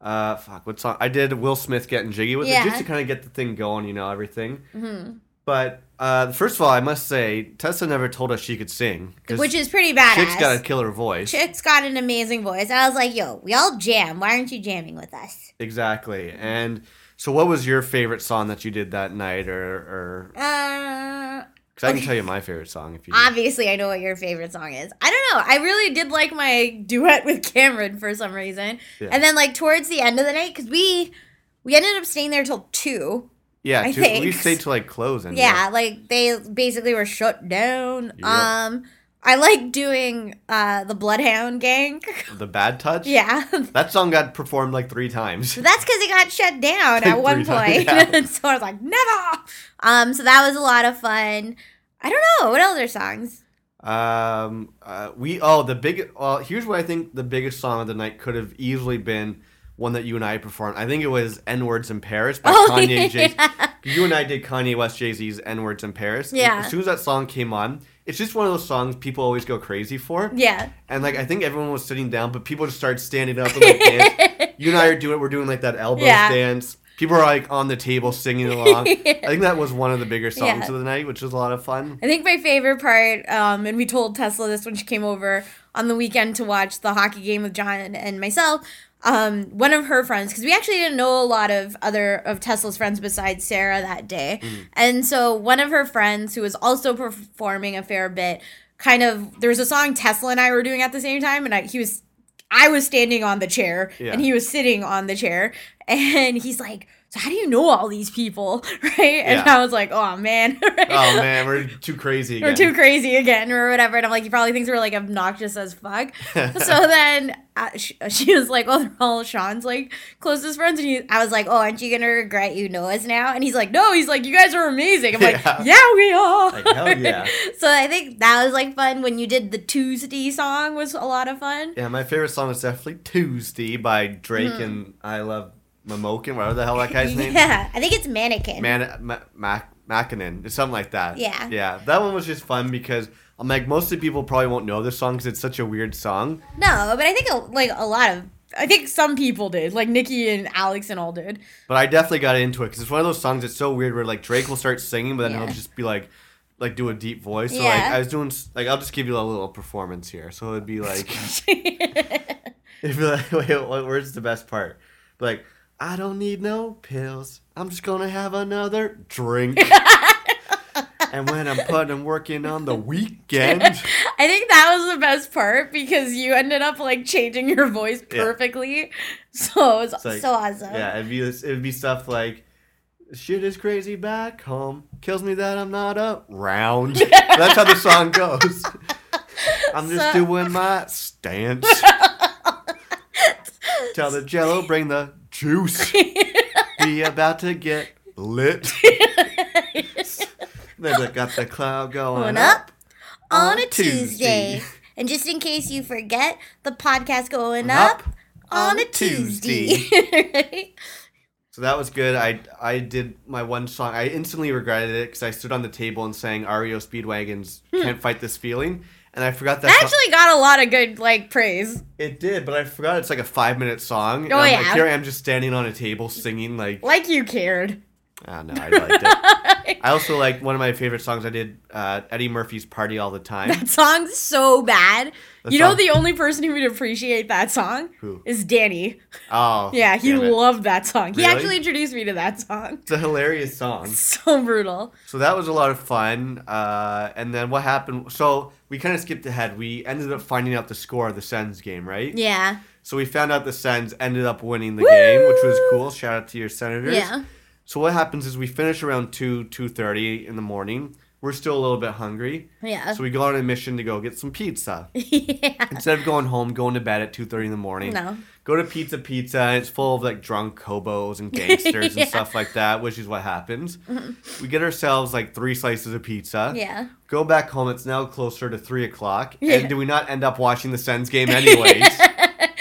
uh, fuck, what song? I did Will Smith getting jiggy with Yeah. it just to kind of get the thing going, you know, everything. Mm-hmm. But uh, first of all, I must say, Tessa never told us she could sing, which is pretty badass. Chick's got a killer voice. Chick's got an amazing voice. I was like, yo, we all jam. Why aren't you jamming with us? Exactly. And so, what was your favorite song that you did that night, or, or Uh, I can tell you my favorite song if you. do. obviously, I know what your favorite song is. I don't know. I really did like my duet with Cameron for some reason. Yeah. And then, like, towards the end of the night, because we. We ended up staying there till two. Yeah, I we think. stayed till like closing. Yeah, like they basically were shut down. Yep. Um, I like doing uh the Bloodhound Gang. The bad touch. yeah, That song got performed like three times. That's because it got shut down Like at one point. yeah. so I was like, never. Um, so that was a lot of fun. I don't know what other songs. Um, uh, we oh the big well here's what I think the biggest song of the night could have easily been one that you and I performed. I think it was "N Words in Paris" by Oh, Kanye. Jay- You and I did Kanye West Jay Z's "N Words in Paris." Yeah. As soon as that song came on, it's just one of those songs people always go crazy for. Yeah, And like I think everyone was sitting down, but people just started standing up and like dance. You and I are doing we're doing like that elbows Yeah. dance. People are like on the table singing along. I think that was one of the bigger songs Yeah. of the night, which was a lot of fun. I think my favorite part, um, and we told Tesla this when she came over on the weekend to watch the hockey game with John and myself. Um, one of her friends, because we actually didn't know a lot of other of Tesla's friends besides Sarah that day, and so one of her friends who was also performing a fair bit, kind of there was a song Tesla and I were doing at the same time, and I, he was I was standing on the chair Yeah. and he was sitting on the chair. And he's like, So how do you know all these people? Right? And Yeah. I was like, Oh man. Oh man, we're too crazy again. We're too crazy again or whatever. And I'm like, he probably thinks we're like obnoxious as fuck. so then uh, she, she was like, oh, they're all Sean's like closest friends. And he, I was like, oh, aren't you going to regret you know us now? And he's like, no, he's like, you guys are amazing. I'm like, Yeah. yeah, we are. Like, hell yeah. so I think that was like fun when you did the Tuesday song was a lot of fun. Yeah, my favorite song is definitely Tuesday by Drake Hmm. and I Love Mamokin, whatever the hell that guy's name. Yeah, I think it's Mannequin. Man, Ma- Mac, Mackinnon, it's something like that. Yeah. Yeah, that one was just fun because I'm like, most of the people probably won't know this song because it's such a weird song. no, but I think a, like a lot of, I think some people did, like Nikki and Alex and all did. But I definitely got into it because it's one of those songs that's so weird where like Drake will start singing, but then Yeah. he'll just be like like do a deep voice. So Yeah. like I was doing like I'll just give you a little performance here. So it'd be like it'd be like wait, where's the best part? Like I don't need no pills. I'm just gonna have another drink. and when I'm putting them working on the weekend, I think that was the best part because you ended up like changing your voice Yeah. perfectly. So it was like- so awesome. yeah, it'd be it'd be stuff like. Shit is crazy back home. Kills me that I'm not around. That's how the song goes. I'm just So- doing my stance. Tell the jello, bring the juice. Be about to get lit. then I got the cloud going, Going up. up on a Tuesday. Tuesday. And just in case you forget, the podcast going Up up, on a Tuesday. So that was good. I I did my one song. I instantly regretted it because I stood on the table and sang REO Speedwagon's hmm. "Can't Fight This Feeling," and I forgot that. Song- actually got a lot of good like praise. it did, but I forgot it's like a five minute song. Oh, I'm yeah. Like, here I am just standing on a table singing like. Like you cared. I don't know. I liked it. I also like one of my favorite songs. I did uh, Eddie Murphy's "Party All the Time." That song's so bad. The you know the only person who would appreciate that song Who? is Danny. Oh, Yeah, he damn it. loved that song. He Really? actually introduced me to that song. It's a hilarious song. So brutal. So that was a lot of fun. Uh, and then what happened? So we kind of skipped ahead. We ended up finding out the score of the Sens game, right? Yeah. So we found out the Sens ended up winning the game, which was cool. Shout out to your Senators. Yeah. So what happens is we finish around two two thirty in the morning. We're still a little bit hungry, Yeah. so we go on a mission to go get some pizza. yeah. Instead of going home, going to bed at two thirty in the morning. No. Go to Pizza Pizza, and it's full of like drunk hobos and gangsters Yeah. Mm-hmm. and stuff like that, which is what happens. We get ourselves like three slices of pizza. Yeah. Go back home. It's now closer to three o'clock. Yeah. And do we not end up watching the Sens game anyways?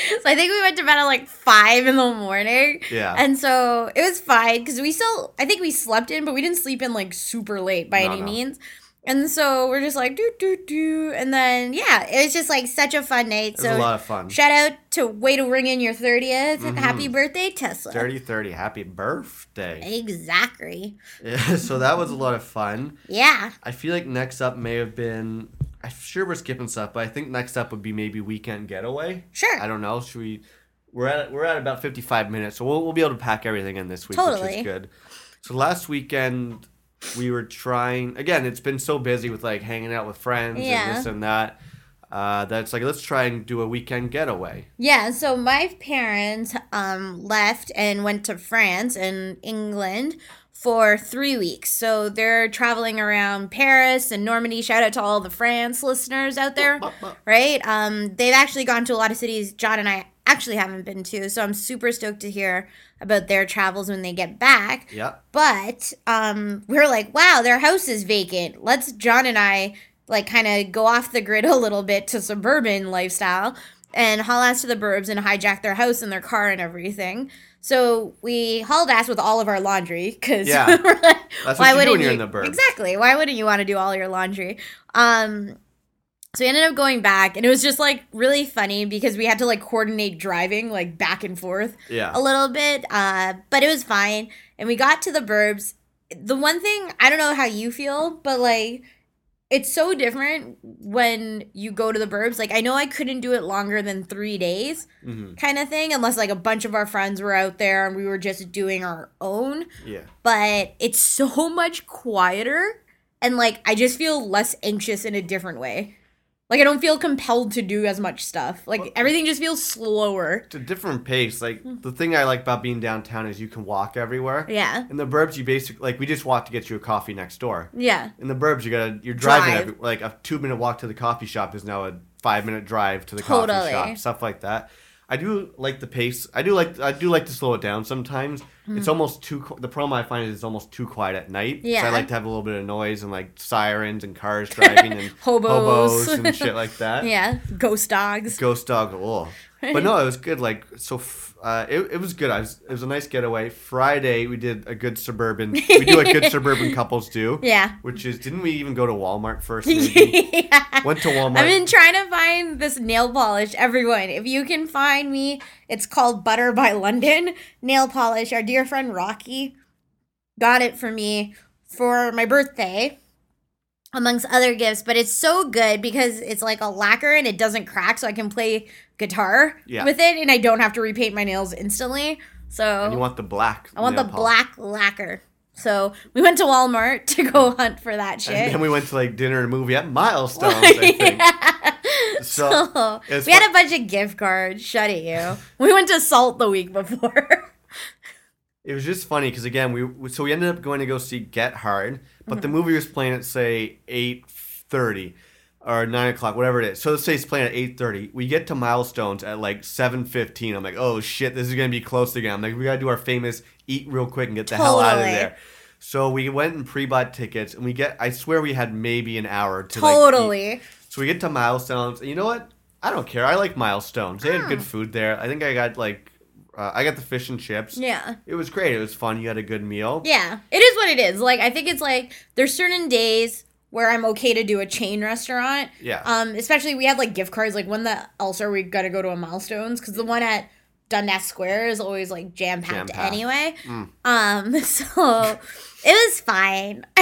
So I think we went to bed at like five in the morning. Yeah. And so it was fine because we still, I think we slept in, but we didn't sleep in like super late by No, any no. means. And so we're just like, do, do, do. And then, yeah, it was just like such a fun night. It was so a lot of fun. shout out to Way to Ring in Your 30th. Mm-hmm. Happy birthday, Tesla. 30 30. Happy birthday. Exactly. Yeah, so that was a lot of fun. Yeah. I feel like next up may have been. I'm sure we're skipping stuff, but I think next up would be maybe weekend getaway. Sure. I don't know. Should we? We're at we're at about 55 minutes, so we'll, we'll be able to pack everything in this week, which is good. So last weekend we were trying. Again, it's been so busy with like hanging out with friends Yeah. and this and that. Uh, that's like let's try and do a weekend getaway. Yeah, so my parents um, left and went to France and England for three weeks. So they're traveling around Paris and Normandy. Shout out to all the France listeners out there, right? Um, they've actually gone to a lot of cities John and I actually haven't been to. So I'm super stoked to hear about their travels when they get back. Yep. But um, we're like, wow, their house is vacant. Let's John and I like kind of go off the grid a little bit to suburban lifestyle and haul ass to the burbs and hijack their house and their car and everything. So we hauled ass with all of our laundry because Yeah. like, That's why what you do wouldn't when you're you? in the burbs. Exactly. Why wouldn't you want to do all your laundry? Um, so we ended up going back, and it was just like really funny because we had to like coordinate driving like back and forth Yeah. a little bit. Uh, but it was fine. And we got to the burbs. The one thing I don't know how you feel, but like it's so different when you go to the burbs. Like I know I couldn't do it longer than three days, hmm kind of thing, unless like a bunch of our friends were out there and we were just doing our own. Yeah. But it's so much quieter, and like I just feel less anxious in a different way. Like I don't feel compelled to do as much stuff. Like everything just feels slower. It's a different pace. Like hmm. the thing I like about being downtown is you can walk everywhere. Yeah. In the burbs, you basically like we just walked to get you a coffee next door. Yeah. In the burbs, you gotta you're driving Drive. every, like a two minute walk to the coffee shop is now a five minute drive to the coffee Totally. shop. Stuff like that. I do like the pace. I do like I do like to slow it down sometimes. It's almost too. The problem I find is it's almost too quiet at night. Hmm. Yeah. I like to have a little bit of noise and like sirens and cars driving and Hobos. and shit like that. Yeah. Ghost dogs. Ghost dog. Oh. But no, it was good. Like so, f- uh, it, it was good. I was, it was a nice getaway. Friday we did a good suburban. we do what good suburban couples do. Yeah. Which is, didn't we even go to Walmart first? Yeah. Went to Walmart. I've been trying to find this nail polish. Everyone, if you can find me, it's called Butter by London nail polish. Our dear friend Rocky got it for me for my birthday. Amongst other gifts, but it's so good because it's like a lacquer and it doesn't crack, so I can play guitar Yeah. with it and I don't have to repaint my nails instantly. So And you want the black. I want the polish. black lacquer. So we went to Walmart to go hunt for that And shit. then we went to like dinner and movie at Milestones. I think. So So, we had a bunch of gift cards. Shut it, you. We went to Salt the week before. it was just funny because again we so we ended up going to go see Get Hard, but the Mm-hmm. movie was playing at say eight thirty or nine o'clock, whatever it is. So let's say it's playing at eight thirty. We get to Milestones at like seven fifteen. I'm like, oh shit, this is gonna be close again. I'm like, we gotta do our famous eat real quick and get the hell out of there. So we went and pre-bought tickets, and we get. I swear we had maybe an hour to like, eat. totally. So we get to Milestones, and you know what? I don't care. I like Milestones. They had good food there. I think I got like, uh, I got the fish and chips. yeah. It was great. It was fun. You had a good meal. Yeah. It is what it is. Like I think it's like there's certain days where I'm okay to do a chain restaurant. Yeah. Um, especially we had like gift cards. Like when the else are we got to go to a Milestones because the one at Dundas Square is always like jam packed anyway. Mm. Um, so it was fine.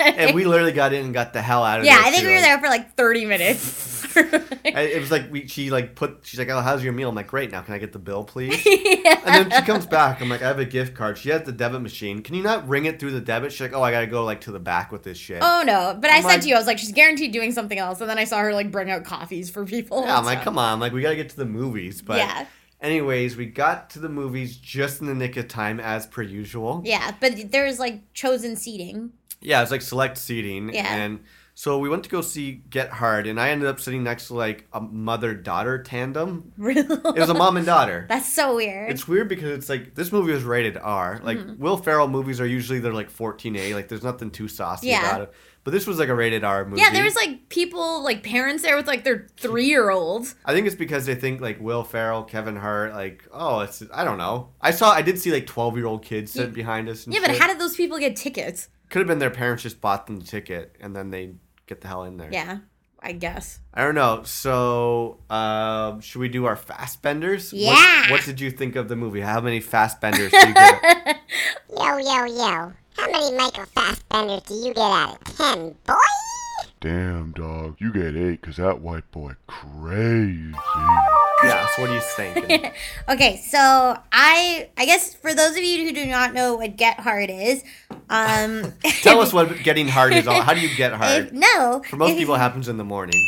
And we literally got in and got the hell out of there. yeah. I think too. we were there for like 30 minutes. I- It was like we. She like put. She's like, "Oh, how's your meal?" I'm like, "Great. Now can I get the bill, please?" And then she comes back. I'm like, "I have a gift card." She has the debit machine. Can you not ring it through the debit? She's like, "Oh, I gotta go like to the back with this shit." oh no, but I I'm said like- to you, I was like, she's guaranteed doing something else. And then I saw her like bring out coffees for people. yeah, I'm like, come on. Like we gotta get to the movies. But Yeah. anyways, we got to the movies just in the nick of time, as per usual. Yeah, but there's like chosen seating. Yeah, it's like select seating. Yeah. And so we went to go see Get Hard, and I ended up sitting next to like a mother daughter tandem. Really? It was a mom and daughter. That's so weird. It's weird because it's like this movie was rated R. Like Mm-hmm. Will Ferrell movies are usually they're like 14A. Like there's nothing too saucy Yeah. about it. But this was like a rated R movie. yeah, there was like people, like parents there with like their three year olds. I think it's because they think like Will Ferrell, Kevin Hart, like oh, it's I don't know. I saw I did see like 12 year old kids sitting behind us. And Yeah, but how did those people get tickets? could have been their parents just bought them the ticket and then they get the hell in there. Yeah, I guess. I don't know. So, um, should we do our Fassbenders? What- Yeah. What, did you think of the movie? How many Fassbenders did you get? Yo, yo, yo. How many Michael Fassbenders do you get out of 10, boy? Damn, dog. You get eight, cause that white boy crazy. yeah. So, what are you thinking? Okay, so I I guess for those of you who do not know what Get Hard is, um, Tell us what getting hard is all. How do you get if, hard? no, For most if- people, it happens in the morning.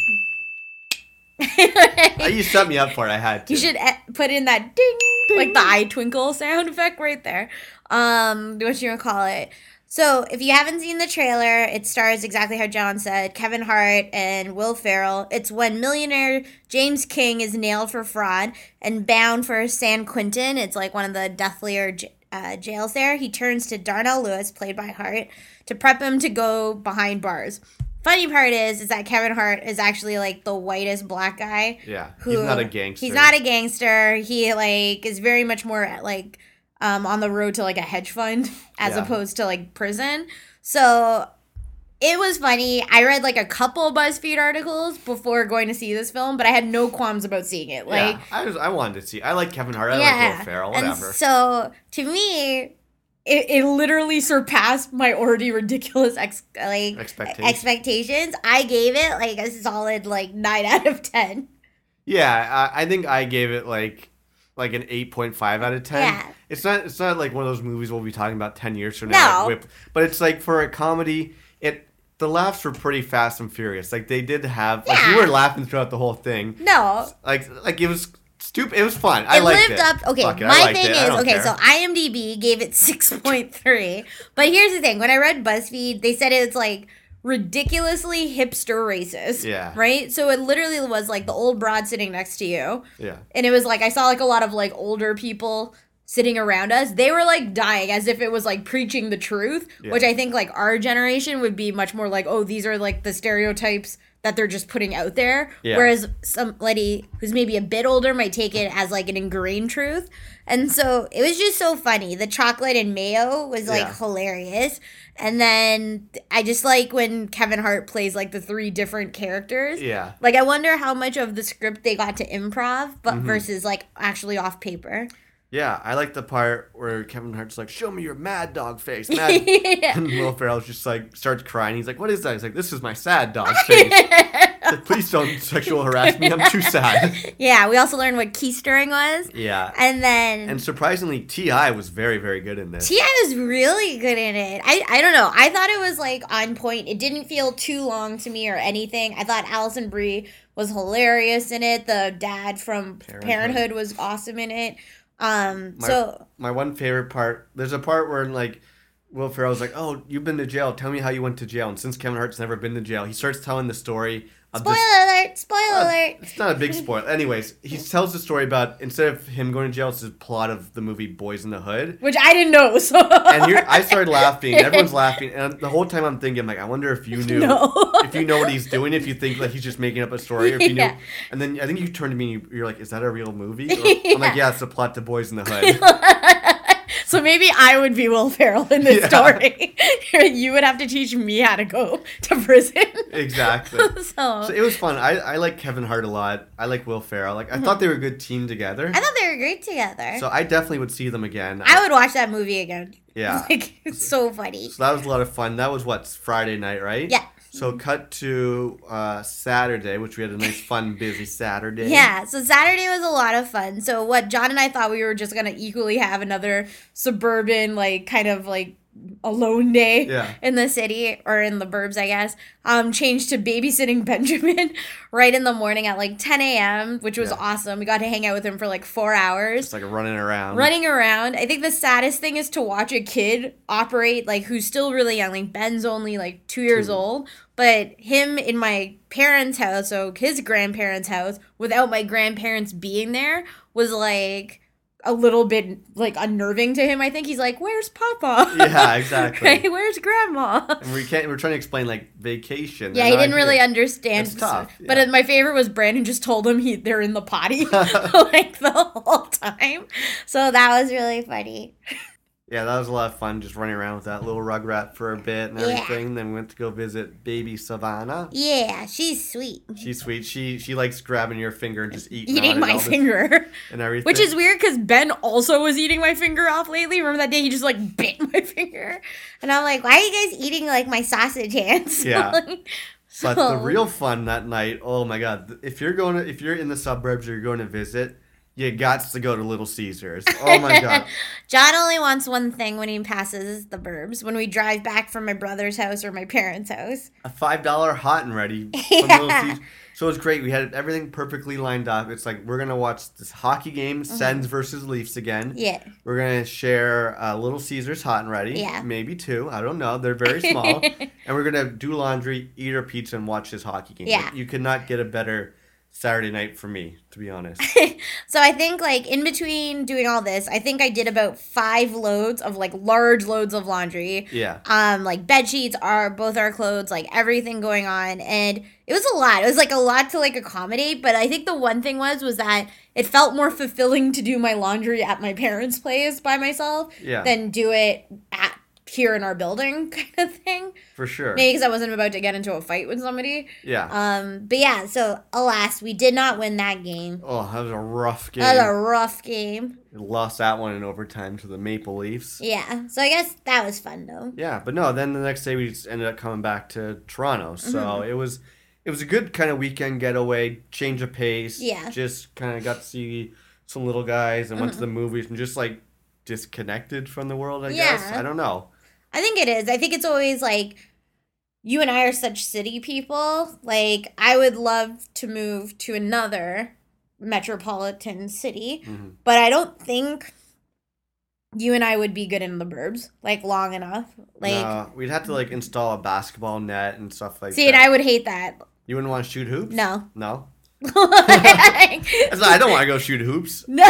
Uh, you set me up for it. I had to. You should eh, put in that ding, like the eye twinkle sound effect right there. Um, what you gonna call it? So, if you haven't seen the trailer, it stars exactly how John said Kevin Hart and Will Ferrell. It's when millionaire James King is nailed for fraud and bound for San Quentin. It's like one of the deathlier uh, jails there. He turns to Darnell Lewis, played by Hart, to prep him to go behind bars. Funny part is, is that Kevin Hart is actually like the whitest black guy Yeah. who he's not a gangster. He's not a gangster. He like is very much more like um on the road to like a hedge fund as Yeah. opposed to like prison. So it was funny. I read like a couple BuzzFeed articles before going to see this film, but I had no qualms about seeing it. Like yeah, I was. I wanted to see. I like Kevin Hart. I like Will Ferrell. and Whatever. so to me, it, it literally surpassed my already ridiculous ex- like Expectations. expectations. I gave it like a solid like nine out of ten. Yeah, I, I think I gave it like like an eight point five out of ten. Yeah. It's not it's not like one of those movies we'll be talking about ten years from No. now. Whip, but it's like for a comedy, it the laughs were pretty fast and furious. Like they did have like you were laughing throughout the whole thing. No, Like like it was stupid. It was fun. I it liked lived it. up. Okay, Fuck my thing it. Is okay. care. So IMDb gave it six point three, but here's the thing: when I read BuzzFeed, they said it's like ridiculously hipster racist. Yeah. Right. So it literally was like the old broad sitting next to you, yeah. and it was like I saw like a lot of like older people sitting around us. They were like dying as if it was like preaching the truth, Yeah. which I think like our generation would be much more like, oh, these are like the stereotypes that they're just putting out there. Yeah. Whereas somebody who's maybe a bit older might take it as like an ingrained truth. And so it was just so funny. The chocolate and mayo was like Yeah. hilarious. And then I just like when Kevin Hart plays like the three different characters. Yeah. Like I wonder how much of the script they got to improv, but Mm-hmm. versus like actually off paper. Yeah, I like the part where Kevin Hart's like, "Show me your mad dog face." Mad. yeah. And Will Ferrell's just like starts crying. He's like, "What is that?" He's like, "This is my sad dog face." Please don't sexual harass me. I'm too sad. yeah, we also learned what keystering was. Yeah. And then And surprisingly, T.I. was very, very good in this. T.I. was really good in it. I I don't know. I thought it was like on point. It didn't feel too long to me or anything. I thought Alison Brie was hilarious in it. The dad from Parenthood. Parenthood, was awesome in it. Um My- so My one favorite part. There's a part where like Will Ferrell's like, "Oh, you've been to jail. Tell me how you went to jail." And since Kevin Hart's never been to jail, he starts telling the story spoiler this. alert, spoiler Uh, alert. It's not a big spoiler. Anyways, he tells the story about instead of him going to jail, it's the plot of the movie Boyz n the Hood. Which I didn't know. So And I started laughing. Everyone's laughing, and the whole time I'm thinking, like, I wonder if you knew, No. if you know what he's doing, if you think like he's just making up a story, or if you Yeah. knew. And then I think you turned to me, and you- you're like, "Is that a real movie?" Or- I'm like, Yeah. "Yeah, it's the plot to Boyz n the Hood." So maybe I would be Will Ferrell in this Yeah. story. you would have to teach me how to go to prison. exactly. so, So it was fun. I, I like Kevin Hart a lot. I like Will Ferrell. Like I thought they were a good team together. I thought they were great together. So I definitely would see them again. I would watch that movie again. Yeah. Like it's so funny. So that was a lot of fun. That was what Friday night, right? Yeah. So cut to uh, Saturday, which we had a nice, fun, busy Saturday. Yeah, so Saturday was a lot of fun. So what John and I thought we were just gonna equally have another suburban, like kind of like alone day Yeah. in the city or in the burbs, I guess. Um, changed to babysitting Benjamin right in the morning at like 10 a.m., which was Yeah. awesome. We got to hang out with him for like four hours. It's like running around. running around. I think the saddest thing is to watch a kid operate like who's still really young. Like Ben's only like two years Two. old, but him in my parents' house, so his grandparents' house, without my grandparents being there, was like a little bit like unnerving to him. I think he's like, "Where's Papa?" Yeah, exactly. right? Where's Grandma? And we can't. We're trying to explain like vacation. Yeah, he didn't really here. understand. It's tough, But yeah. uh, my favorite was Brandon just told him he they're in the potty like the whole time. So that was really funny. Yeah, that was a lot of fun. Just running around with that little rug rugrat for a bit and Yeah. everything. Then we went to go visit baby Savannah. Yeah, she's sweet. She's sweet. She she likes grabbing your finger and just eating, Eating my finger. and everything. Which is weird because Ben also was eating my finger off lately. Remember that day he just like bit my finger? And I'm like, why are you guys eating like my sausage hands? Yeah. Like, But the oh. real fun that night, oh my god! If you're going to, if you're in the suburbs or you're going to visit, you got to go to Little Caesars. Oh my god! John only wants one thing when he passes the burbs when we drive back from my brother's house or my parents' house. A five dollar hot and ready. From Yeah. So it's great. We had everything perfectly lined up. It's like we're gonna watch this hockey game, Sens versus Leafs again. Mm-hmm. Yeah. We're gonna share uh, Little Caesars hot and ready. Yeah. Maybe two. I don't know. They're very small. and we're gonna do laundry, eat our pizza, and watch this hockey game. Yeah. You cannot get a better Saturday night for me, to be honest. So I think like in between doing all this, I think I did about five loads of like large loads of laundry. yeah. um like bed sheets are both our clothes like everything going on and it was a lot it was like a lot to like accommodate but i think the one thing was was that it felt more fulfilling to do my laundry at my parents place by myself Yeah. than do it at here in our building kind of thing For sure. maybe because i wasn't about to get into a fight with somebody Yeah. um but yeah so alas we did not win that game oh, that was a rough game. that was a rough game Lost that one in overtime to the Maple Leafs. yeah so i guess that was fun though Yeah, but no. Then the next day we just ended up coming back to Toronto. So Mm-hmm. it was it was a good kind of weekend getaway, change of pace. Yeah. Just kind of got to see some little guys and went to the Mm-hmm. movies and just like disconnected from the world. I guess I don't know. I think it is. I think it's always like you and I are such city people. Like I would love to move to another metropolitan city, Mhm. but I don't think you and I would be good in the burbs like long enough. Like no, we'd have to like install a basketball net and stuff like see, that. and I would hate that. you wouldn't want to shoot hoops? No. No. Like, I don't want to go shoot hoops. no,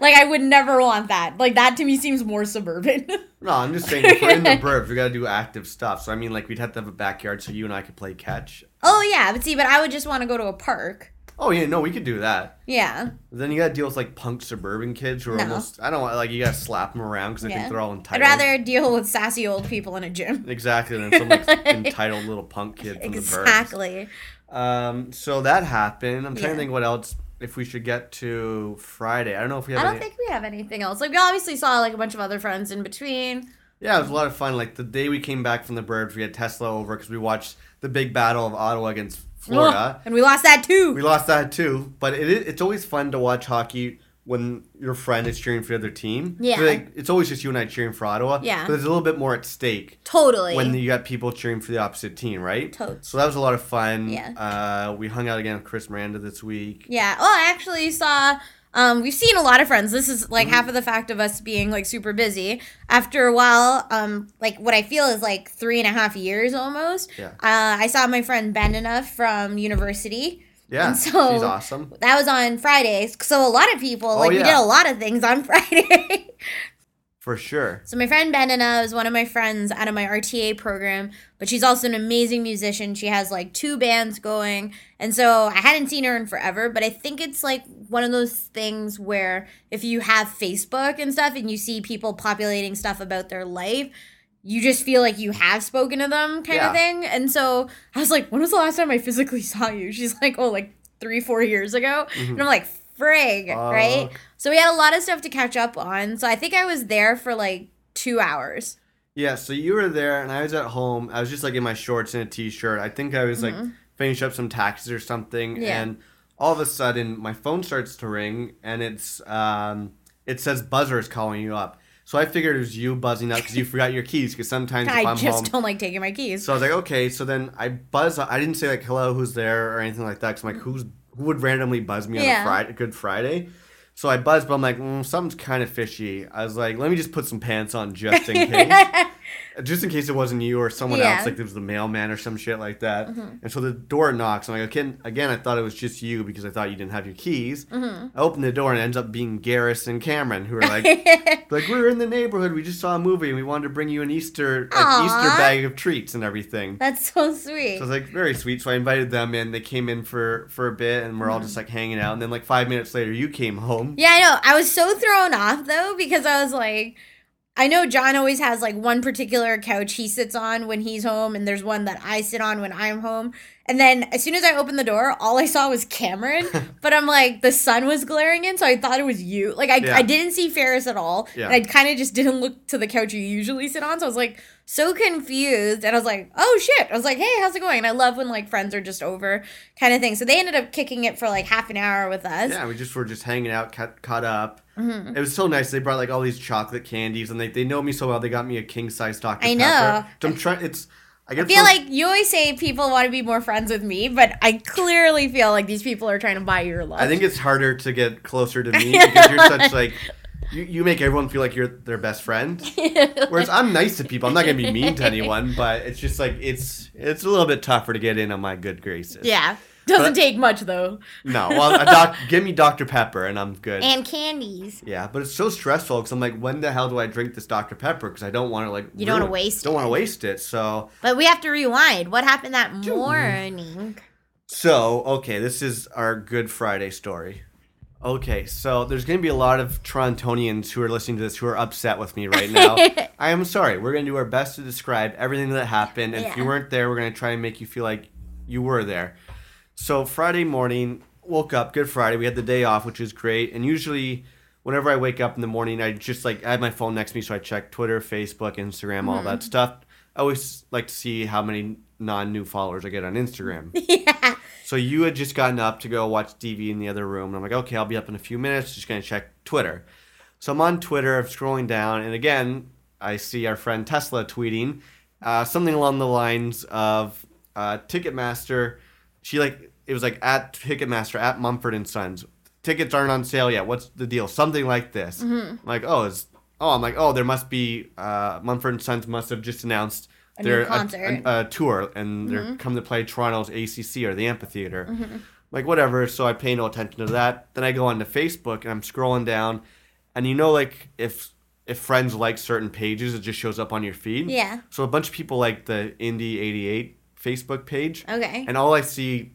like I would never want that. Like that to me seems more suburban. No, I'm just saying if we're in the burbs, we got to do active stuff. So I mean, like we'd have to have a backyard so you and I could play catch. oh yeah, but see, but I would just want to go to a park. Oh yeah, no, we could do that. Yeah. Then you gotta deal with like punk suburban kids who are No. almost I don't want like you gotta slap them around because I Yeah. think they're all entitled. I'd rather deal with sassy old people in a gym. exactly than some like entitled little punk kid from the burbs. Exactly. Um, so that happened. I'm trying Yeah. to think what else if we should get to Friday. I don't know if we have I don't any. think we have anything else. Like we obviously saw like a bunch of other friends in between. Yeah, it was a lot of fun. Like the day we came back from the Burbs, we had Tesla over because we watched the big battle of Ottawa against Florida. And we lost that too. We lost that too, but it is, it's always fun to watch hockey when your friend is cheering for the other team. Yeah. Like, it's always just you and I cheering for Ottawa. Yeah. But there's a little bit more at stake totally. when you got people cheering for the opposite team, right? Totes. So that was a lot of fun. Yeah. Uh, we hung out again with Chris Miranda this week. Yeah. Oh, I actually saw. Um, we've seen a lot of friends. This is like Mm-hmm. half of the fact of us being like super busy. After a while, um, like what I feel is like three and a half years almost. Yeah. Uh, I saw my friend Benina from university. Yeah. And so- she's awesome. That was on Fridays. So a lot of people oh, like we Oh, did a lot of things on Friday. For sure. So my friend Benina is one of my friends out of my RTA program, but she's also an amazing musician. She has like two bands going. And so I hadn't seen her in forever, but I think it's like one of those things where if you have Facebook and stuff and you see people populating stuff about their life, you just feel like you have spoken to them kind Yeah. of thing. And so I was like, when was the last time I physically saw you? She's like, oh, like three, four years ago. And I'm like, frig, right? So we had a lot of stuff to catch up on. So I think I was there for like two hours. Yeah, so you were there and I was at home. I was just like in my shorts and a t-shirt. I think I was like finishing up some taxes or something Mm-hmm. Yeah. and all of a sudden my phone starts to ring and it's um it says buzzer is calling you up. So I figured it was you buzzing up because you forgot your keys because sometimes if I I'm just home don't like taking my keys. So I was like, okay. So then I buzz. I didn't say like hello, who's there or anything like that. Cause I'm like, who's who would randomly buzz me on Yeah. a Friday, Good Friday? So I buzzed, but I'm like, mm, something's kind of fishy. I was like, let me just put some pants on just in case, just in case it wasn't you or someone Yeah. Mm-hmm. else, like it was the mailman or some shit like that. And so the door knocks. And I'm like, okay. Again, I thought it was just you because I thought you didn't have your keys. Mm-hmm. I opened the door and it ends up being Garrus and Cameron, who are like, like we were in the neighborhood. We just saw a movie and we wanted to bring you an Easter, Aw. Easter bag of treats and everything. That's so sweet. So it was like very sweet. So I invited them in. They came in for for a bit, and we're all just like hanging out. And then like five minutes later, you came home. yeah, I know. I was so thrown off though because I was like, I know John always has like one particular couch he sits on when he's home, and there's one that I sit on when I'm home. And then as soon as I opened the door, all I saw was Cameron. but I'm like, the sun was glaring in, so I thought it was you. Like I, Yeah. I didn't see Ferris at all. Yeah. And I kind of just didn't look to the couch you usually sit on. So I was like so confused. And I was like, oh shit. I was like, hey, how's it going? And I love when like friends are just over kind of thing. So they ended up kicking it for like half an hour with us. Yeah, we just were just hanging out, caught, caught up. Mm-hmm. It was so nice. They brought like all these chocolate candies, and they, they know me so well. They got me a king size Dr I know. Pepper. So I'm trying. It's I I feel like you always say people want to be more friends with me, but I clearly feel like these people are trying to buy your love. I think it's harder to get closer to me because you're such like you, you make everyone feel like you're their best friend. Whereas I'm nice to people. I'm not gonna be mean to anyone, but it's just like it's it's a little bit tougher to get in on my good graces. yeah. Doesn't But- take much though. No, well, a doc, give me Dr Pepper and I'm good. And candies. yeah, but it's so stressful because I'm like, when the hell do I drink this Dr Pepper? Because I don't want to like. You don't wanna ruin- waste Don't want to waste it. So But we have to rewind. What happened that morning? So, okay, this is our Good Friday story. Okay, so there's going to be a lot of Torontonians who are listening to this who are upset with me right now. I am sorry. We're going to do our best to describe everything that happened. And if you weren't there, we're going to try and make you feel like you were there. So, Friday morning, woke up, Good Friday. We had the day off, which is great. And usually, whenever I wake up in the morning, I just like, I had my phone next to me, so I check Twitter, Facebook, Instagram, all that stuff. I always like to see how many non new followers I get on Instagram. yeah. So you had just gotten up to go watch TV in the other room, and I'm like, okay, I'll be up in a few minutes. Just gonna check Twitter. So I'm on Twitter, I'm scrolling down, and again, I see our friend Tesla tweeting uh, something along the lines of uh, Ticketmaster. She like it was like at Ticketmaster at Mumford and Sons. Tickets aren't on sale yet. What's the deal? Something like this. I'm like, oh, is oh, I'm like, oh, there must be uh, Mumford and Sons must have just announced A their concert. a, a tour and they're mm-hmm. come to play Toronto's ACC or the amphitheater. Mm-hmm. Like whatever. So I pay no attention to that. Then I go onto Facebook and I'm scrolling down, and you know, like if if friends like certain pages, it just shows up on your feed. Yeah. So a bunch of people like the Indie eighty eight Facebook page, Okay. and all I see,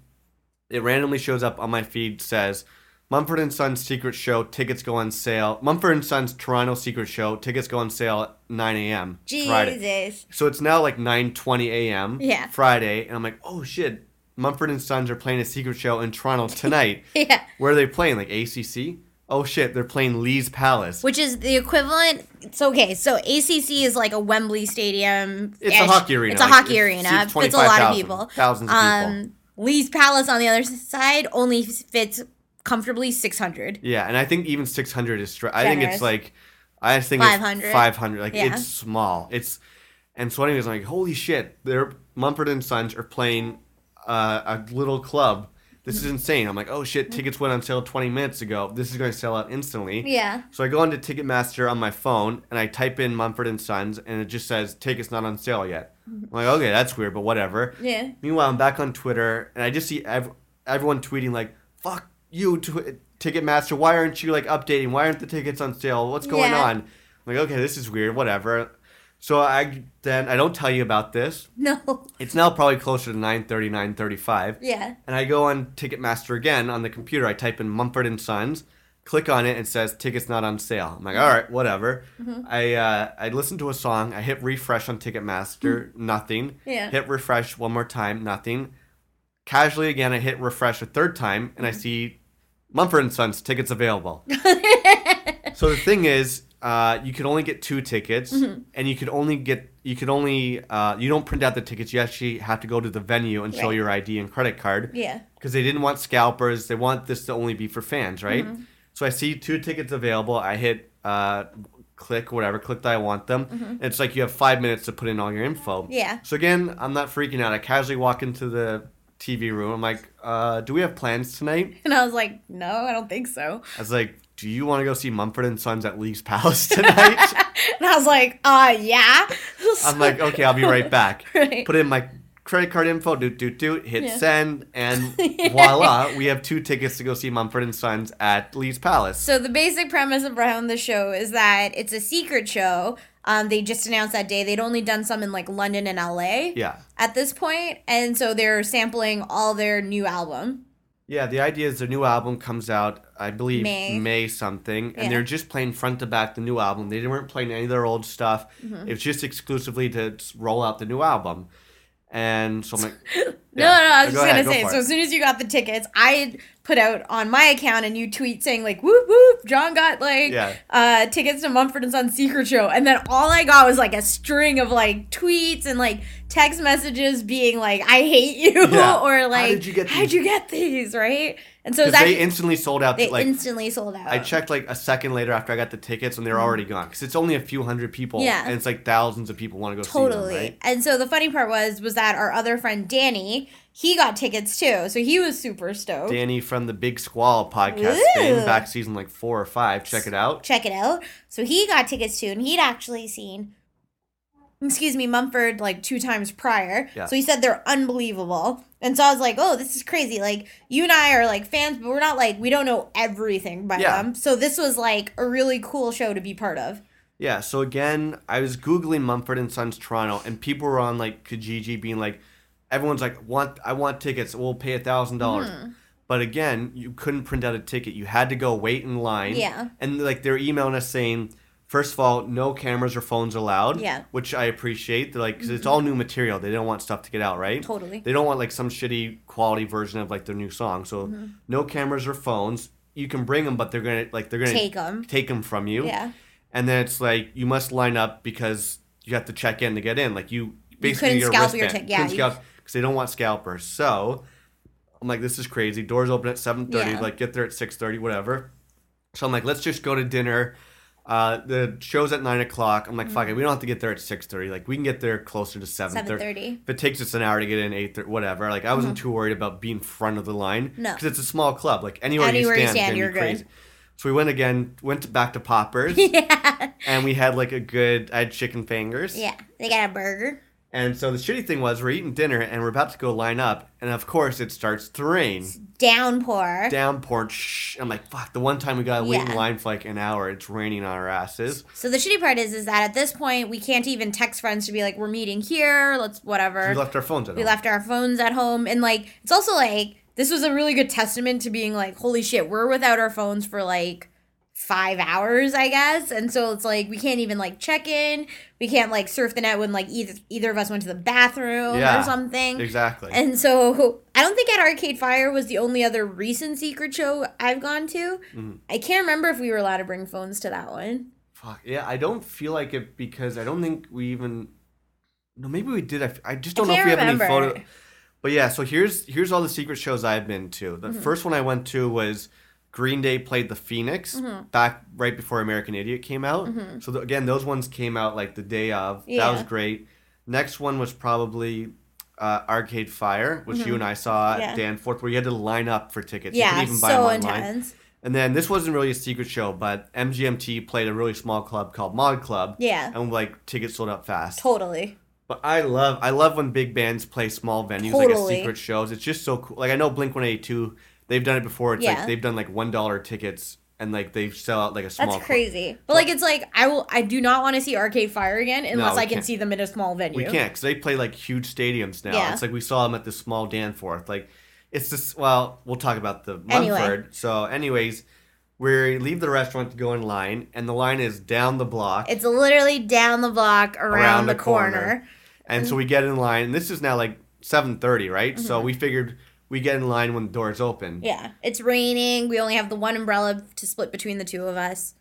it randomly shows up on my feed says. Mumford and Sons Secret Show tickets go on sale. Mumford and Sons Toronto Secret Show tickets go on sale at 9 a.m. Friday. Jesus. So it's now like 9:20 a.m. Yeah. Friday, and I'm like, oh shit, Mumford and Sons are playing a secret show in Toronto tonight. Yeah. Where are they playing? Like ACC? Oh shit, they're playing Lee's Palace. Which is the equivalent. It's okay. So ACC is like a Wembley Stadium. It's a hockey arena, It's a like, hockey it arena. seats Fits a lot of people. thousands of people. Um, Lee's Palace on the other side only fits comfortably 600. Yeah, and I think even 600 is str- I think it's like I think 500. it's 500. Like Yeah. it's small. It's and so anyways, I'm like, holy shit! They're Mumford and Sons are playing uh, a little club. This is insane. I'm like, oh shit! Mm-hmm. Tickets went on sale 20 minutes ago. This is going to sell out instantly. Yeah. So I go onto Ticketmaster on my phone and I type in Mumford and Sons and it just says tickets not on sale yet. I'm like, okay, that's weird, but whatever. Yeah. Meanwhile, I'm back on Twitter and I just see ev- everyone tweeting like, "Fuck you, tw- Ticketmaster! Why aren't you like updating? Why aren't the tickets on sale? What's going Yeah. on?" I'm like, okay, this is weird. Whatever. So I then I don't tell you about this. No. It's now probably closer to 9:30, 9:35. Yeah. And I go on Ticketmaster again on the computer. I type in Mumford and Sons, click on it, and it says tickets not on sale. I'm like, all right, whatever. Mm-hmm. I uh, I listen to a song. I hit refresh on Ticketmaster, nothing. Mm. Yeah. Hit refresh one more time, nothing. Casually again, I hit refresh a third time, and I Mm-hmm. see Mumford and Sons tickets available. so the thing is, uh, you could only get two tickets, Mm-hmm. and you could only get you could only uh, you don't print out the tickets. You actually have to go to the venue and show Right. your ID and credit card Yeah. because they didn't want scalpers. They want this to only be for fans, right? Mm-hmm. So I see two tickets available. I hit uh, click whatever, click that I want them. And it's like you have five minutes to put in all your info. Mm-hmm. Yeah. So again, I'm not freaking out. I casually walk into the TV room. I'm like, uh, "Do we have plans tonight?" And I was like, no, I don't think so. I was like, "Do you want to go see Mumford and Sons at Lee's Palace tonight?" And I was like, uh, yeah. I'm like, "Okay, I'll be right back." Right. Put in my credit card info, do do do, hit Yeah. send, and voila, we have two tickets to go see Mumford and Sons at Lee's Palace. So the basic premise of around the show is that it's a secret show. Um, they just announced that day they'd only done some in like London and LA yeah. at this point, and so they're sampling all their new album. Yeah, the idea is their new album comes out, I believe, May. May, something, and Yeah. they're just playing front to back the new album. They weren't playing any of their old stuff. Mm-hmm. It was just exclusively to roll out the new album. And so I'm like, No, no, I was Go just gonna go say. for So as soon as you got the tickets, I put out on my account a new tweet saying like, "Whoop whoop!" John got like Yeah. uh, tickets to Mumford and Sons Secret Show, and then all I got was like a string of like tweets and like text messages being like, "I hate you," Yeah. or How like, did you get "How'd you get these?" Right? And so because they instantly sold out. they like instantly sold out. I checked like a second later after I got the tickets, and they're mm-hmm. already gone. Because it's only a few hundred people, Yeah. and it's like thousands of people want to go Totally. see them, right? And so the funny part was was that our other friend Danny, he got tickets too. So he was super stoked. Danny from the Big Squall podcast, Ooh. back season like four or five. Check it out. check it out. So he got tickets too, and he'd actually seen, excuse me, Mumford like two times prior. Yeah. So he said they're unbelievable. And so I was like, oh, this is crazy. Like, you and I are like fans, but we're not like, we don't know everything by Yeah. them. So this was like a really cool show to be part of. Yeah, so again, I was googling Mumford and Sons Toronto, and people were on like Kijiji being like, everyone's like, want I want tickets, we'll pay a thousand dollars. Hmm. But again, you couldn't print out a ticket. You had to go wait in line. Yeah. And like they're emailing us saying, first of all, no cameras or phones allowed. Yeah. Mm-hmm. Which I appreciate. They're like, because it's all new material. They don't want stuff to get out, right? Totally. They don't want like some shitty quality version of like their new song. So Mm-hmm. no cameras or phones. You can bring them, but they're gonna like they're gonna Take 'em. take them from you Yeah. and then it's like you must line up because you have to check in to get in. Like you basically couldn't get scalp your wristband. tick- yeah, Couldn't you- because they don't want scalpers. So I'm like, this is crazy. Doors open at seven thirty. Yeah. Like get there at six thirty, whatever. So I'm like, let's just go to dinner. Uh, the show's at nine o'clock. I'm like, fuck it. We don't have to get there at six thirty. Like we can get there closer to seven thirty. 7:30. If it takes us an hour to get in, eight thirty, whatever. Like I wasn't too worried about being front of the line. Mm-hmm. No. because it's a small club. Like anywhere, Anywhere you you stand, stand, it's you're gonna good. crazy. So we went again. Went to, back to Pauper's yeah. and we had like a good I had chicken fingers. Yeah. They got a burger. And so the shitty thing was we're eating dinner and we're about to go line up and of course it starts to rain. Downpour. Downpour. Shh. I'm like, fuck, the one time we gotta wait in Yeah. line for like an hour, it's raining on our asses. So the shitty part is, is that at this point we can't even text friends to be like, we're meeting here. Let's whatever. We left our phones at home. we home. left our phones at home and like it's also like this was a really good testament to being like holy shit we're without our phones for like five hours, I guess. And so it's like we can't even like check in. We can't like surf the net when like either either of us went to the bathroom Yeah, or something. Exactly. And so I don't think at Arcade Fire was the only other recent secret show I've gone to. Mm-hmm. I can't remember if we were allowed to bring phones to that one. Fuck yeah, I don't feel like it because I don't think we even. No, maybe we did. I just don't know if we have any photo. But yeah, so here's here's all the secret shows I've been to. Mm-hmm. The first one I went to was Green Day played the Phoenix Mm-hmm. back right before American Idiot came out. So th- again, those ones came out like the day of. That was great. Next one was probably uh, Arcade Fire, which you and I saw at Mm-hmm. Danforth, where you had to line up for tickets. you Yeah, couldn't even buy them so online. intense. And then this wasn't really a secret show, but MGMT played a really small club called Mod Club. Yeah. And like tickets sold out fast. Totally. But I love I love when big bands play small venues like Totally. as secret shows. It's just so cool. Like I know Blink One Eighty Two, they've done it before. It's Yeah. like they've done like one dollar tickets and like they sell out like a small. That's club. crazy. But like it's like I will I do not want to see Arcade Fire again unless we I can can't. see them in a small venue. We can't because they play like huge stadiums now. Yeah. It's like we saw them at the small Danforth. Like it's just well, we'll talk about the Anyway. So, anyways, we leave the restaurant to go in line, and the line is down the block. It's literally down the block around, the, corner. And so we get in line, and this is now like seven thirty, right? So Mm-hmm. we figured we get in line when the doors open. Yeah. It's raining. We only have the one umbrella to split between the two of us.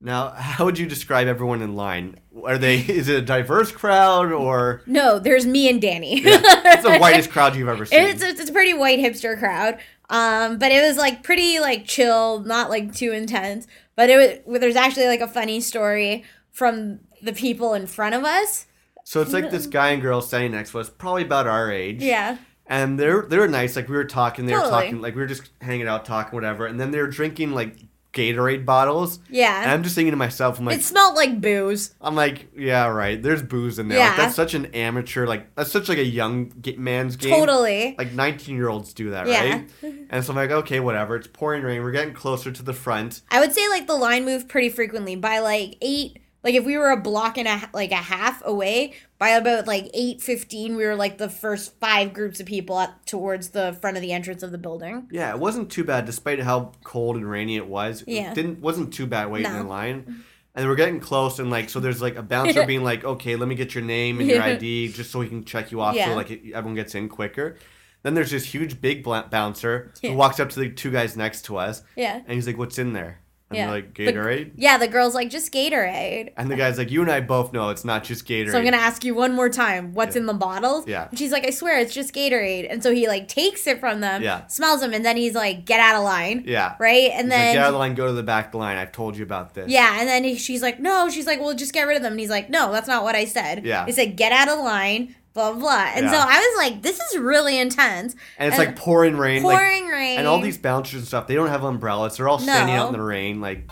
Now, how would you describe everyone in line? Are they? Is it a diverse crowd or? No, there's me and Danny. It's the whitest crowd you've ever seen. It's, it's, it's a pretty white hipster crowd. Um, but it was like pretty like chill, not like too intense. But it was there's actually like a funny story from the people in front of us. so it's like this guy and girl standing next to us, probably about our age. Yeah. And they're they were nice. Like we were talking, they were Totally. talking, like we were just hanging out, talking, whatever. And then they were drinking like Gatorade bottles. And Yeah. I'm just thinking to myself, I'm like, It smelled like booze. I'm like, yeah, right. There's booze in there. Like, Yeah. that's such an amateur. Like that's such like a young man's game. Totally. Like 19 year olds do that, Yeah. right? And so I'm like, okay, whatever. It's pouring rain. We're getting closer to the front. I would say like the line moved pretty frequently by like eight. Like if we were a block and a like a half away, by about like eight fifteen, we were like the first five groups of people up towards the front of the entrance of the building. Yeah, it wasn't too bad, despite how cold and rainy it was. Yeah. It didn't wasn't too bad waiting No. in line. And we're getting close, and like, so there's like a bouncer being like, "Okay, let me get your name and your ID, just so we can check you off, Yeah. so like it, everyone gets in quicker." Then there's this huge big bouncer Yeah. who walks up to the two guys next to us, Yeah. and he's like, "What's in there?" And Yeah. like, The- "Gatorade." Yeah, the girl's like just Gatorade. and the guy's like, "You and I both know it's not just Gatorade." So I'm gonna ask you one more time, what's in the bottles? Yeah. And she's like, I swear it's just Gatorade. And so he like takes it from them, Yeah. smells them, and then he's like, get out of line. yeah. Right? And He's like, then get out of the line, go to the back of the line. I've told you about this. Yeah, and then he, she's like, no, she's like, well, just get rid of them. And he's like, no, that's not what I said. Yeah. He said, get out of line, blah, blah. And so I was like, this is really intense. And it's like pouring rain. like- pouring rain. And all these bouncers and stuff, they don't have umbrellas. They're all standing No. out in the rain, like.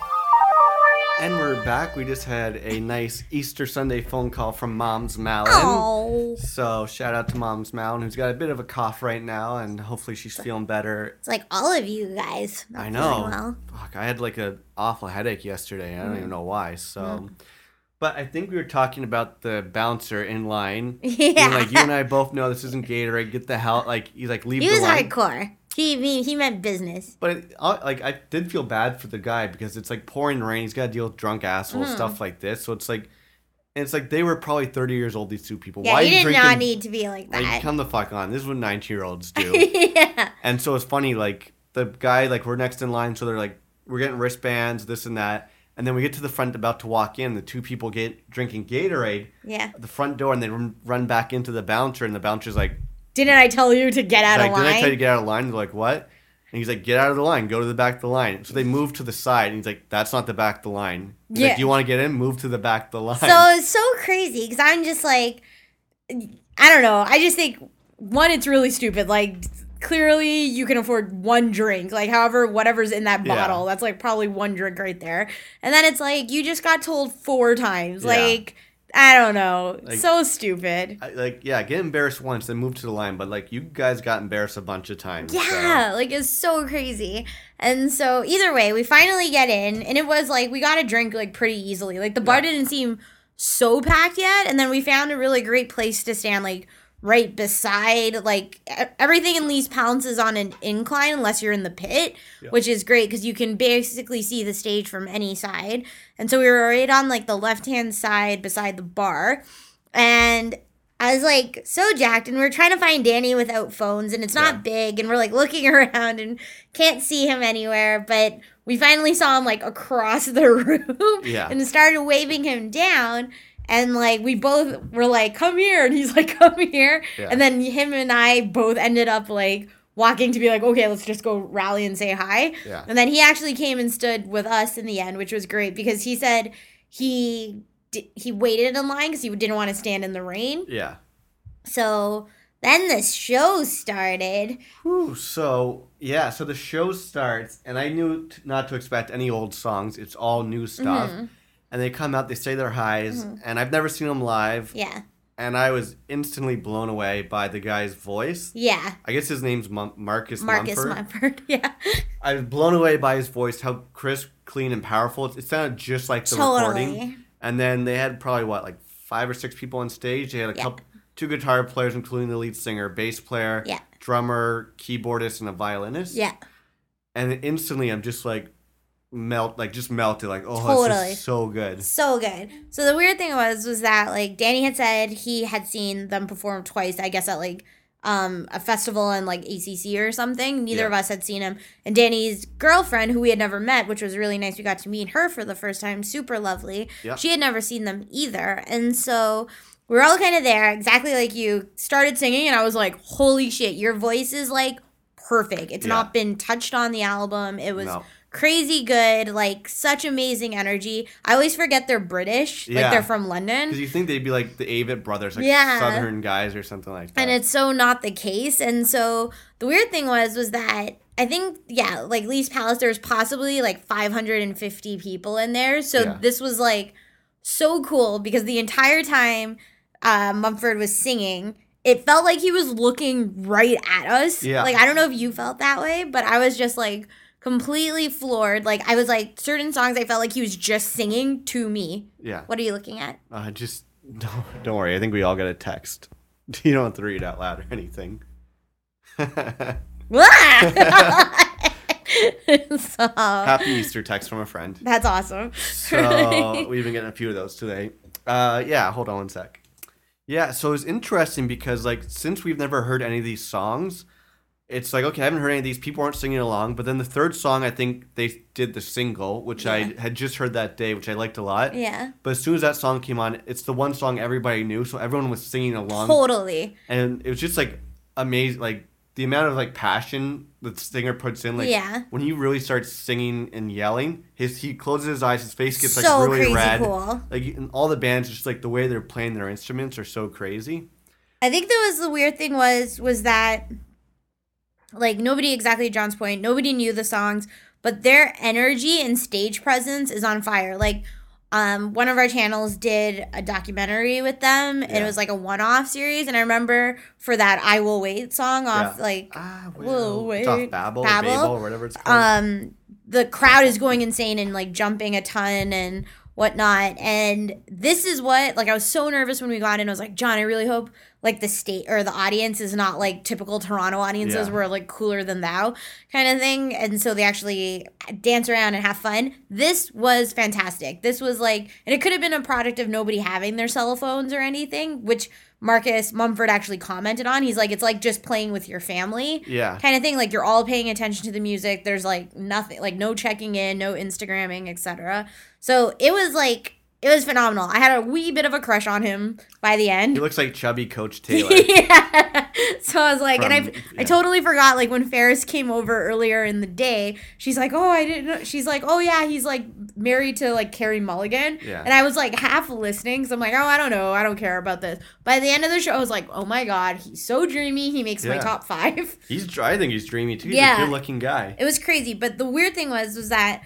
And we're back. We just had a nice Easter Sunday phone call from Mom's Malin. So shout out to Mom's Malin, who's got a bit of a cough right now, and hopefully she's feeling better. It's like all of you guys. I know. well. Fuck, I had like a awful headache yesterday. I don't Mm. even know why. So, but I think we were talking about the bouncer in line. Yeah. Like you and I both know this isn't Gatorade. Get the hell like he's like leave He the was line. hardcore. He mean he meant business. But it, I- like I did feel bad for the guy because it's like pouring rain. He's got to deal with drunk assholes, Mm-hmm. stuff like this. So it's like, it's like they were probably thirty years old. These two people. Yeah, Why are you did drinking? not need to be like like, that. come the fuck on. This is what nineteen year olds do. yeah. and so it's funny. Like the guy, like we're next in line, so they're like we're getting wristbands, this and that. And then we get to the front, about to walk in. The two people get drinking Gatorade Yeah. at the front door, and they run, run back into the bouncer, and the bouncer's like, Didn't I tell you to get out like, of line? didn't I tell you to get out of line? They're like, what? And he's like, get out of the line, go to the back of the line. So they move to the side, and he's like, that's not the back of the line. He's Yeah. like, do you want to get in? Move to the back of the line. So it's so crazy because I'm just like, I don't know. I just think one, it's really stupid. Like clearly, you can afford one drink. Like however, whatever's in that Yeah. bottle, that's like probably one drink right there. And then it's like you just got told four times. Yeah. Like I don't know. Like- so stupid. I- like, yeah, get embarrassed once, then move to the line. But like, you guys got embarrassed a bunch of times. so- Yeah, like it's so crazy. And so either way, we finally get in and it was like we got a drink like pretty easily. Like the bar Yeah. didn't seem so packed yet and then we found a really great place to stand like right beside like everything in Lee's Palace is on an incline unless you're in the pit, which is great because you can basically see the stage from any side. And so we were right on like the left hand side beside the bar. And I was like so jacked, and we are trying to find Danny without phones, and it's not Yeah. big, and we're like looking around and can't see him anywhere. But we finally saw him like across the room, Yeah. and started waving him down. And like we both were like, "Come here," and he's like, "Come here," Yeah. and then him and I both ended up like walking to be like, "Okay, let's just go rally and say hi." Yeah. And then he actually came and stood with us in the end, which was great because he said he he waited in line because he didn't want to stand in the rain. Yeah. So then the show started. Whew, so yeah, so the show starts, and I knew t- not to expect any old songs. It's all new stuff, Mm-hmm. And they come out, they say their highs, mm-hmm. and I've never seen them live, Yeah, and I was instantly blown away by the guy's voice. yeah. I guess his name's Mum- Marcus, Marcus Mumford. Mumford. Yeah, I was blown away by his voice, how crisp, clean, and powerful. It, it sounded just like the recording. totally. And then they had probably what, like five or six people on stage. They had a Yeah. couple, two guitar players, including the lead singer, bass player, Yeah. drummer, keyboardist, and a violinist. Yeah, And instantly, I'm just like melt, like just melted, like oh, this is so good. so good. So the weird thing was was that like Danny had said he had seen them perform twice. I guess at like um a festival in like ACC or something. Neither Yeah. of us had seen him. And Danny's girlfriend, who we had never met, which was really nice. We got to meet her for the first time. Super lovely. Yep. She had never seen them either, and so. we're all kind of there, exactly like you. Started singing, and I was like, "Holy shit, your voice is like perfect. It's Yeah. not been touched on the album. It was No. Crazy good, like such amazing energy. I always forget they're British, like they're from London. Because you think they'd be like the Avett brothers, like Yeah. Southern guys or something like that. And it's so not the case. And so the weird thing was was that I think yeah, like Lee's Palace there was possibly like 550 people in there. So Yeah. this was like so cool because the entire time uh, Mumford was singing, it felt like he was looking right at us. Yeah. Like I don't know if you felt that way, but I was just like completely floored. Like I was like certain songs I felt like he was just singing to me. yeah. What are you looking at? Uh, just don't, don't worry. I think we all got a text. You don't have to read out loud or anything. so Happy Easter text from a friend. that's awesome. So we've been getting a few of those today. Uh, yeah, hold on one sec. Yeah, so it's interesting because like since we've never heard any of these songs, it's like okay, I haven't heard any of these. People aren't singing along. But then the third song, I think they did the single, which I had just heard that day, which I liked a lot. yeah. But as soon as that song came on, it's the one song everybody knew, so everyone was singing along, Totally. and it was just like amazing, like the amount of like passion the singer puts in. Like Yeah. when he really starts singing and yelling, his he closes his eyes, his face gets like So really crazy red. cool. Like all the bands, just like the way they're playing their instruments are so crazy. I think that was the weird thing was was that like nobody exactly John's point, nobody knew the songs, but their energy and stage presence is on fire. Like um one of our channels did a documentary with them and it was like a one-off series and I remember for that I Will Wait song off Yeah. like Ah, Whoa, It's off wait. Babel, or Babel? Babel or whatever it's called. um the crowd is going insane and like jumping a ton and whatnot. And this is what like i was so nervous when we got in. I was like john i really hope like the state or the audience is not like typical toronto audiences Yeah. where like cooler than thou kind of thing. And so they actually dance around and have fun. This was fantastic. This was like and it could have been a product of nobody having their cell phones or anything which marcus mumford actually commented on. He's like it's like just playing with your family yeah. kind of thing. Like you're all paying attention to the music. There's like nothing like no checking in no instagramming etc so it was like it was phenomenal i had a wee bit of a crush on him by the end. He looks like chubby Coach Taylor. yeah so i was like and i From- i totally forgot like when ferris came over earlier in the day she's like oh i didn't know she's like oh yeah he's like married to like carey mulligan Yeah. and i was like half listening because i'm like oh i don't know i don't care about this by the end of the show i was like oh my god he's so dreamy he makes my top five He's I think he's dreamy too. He's Yeah. a good looking guy. it was crazy. But the weird thing was, was that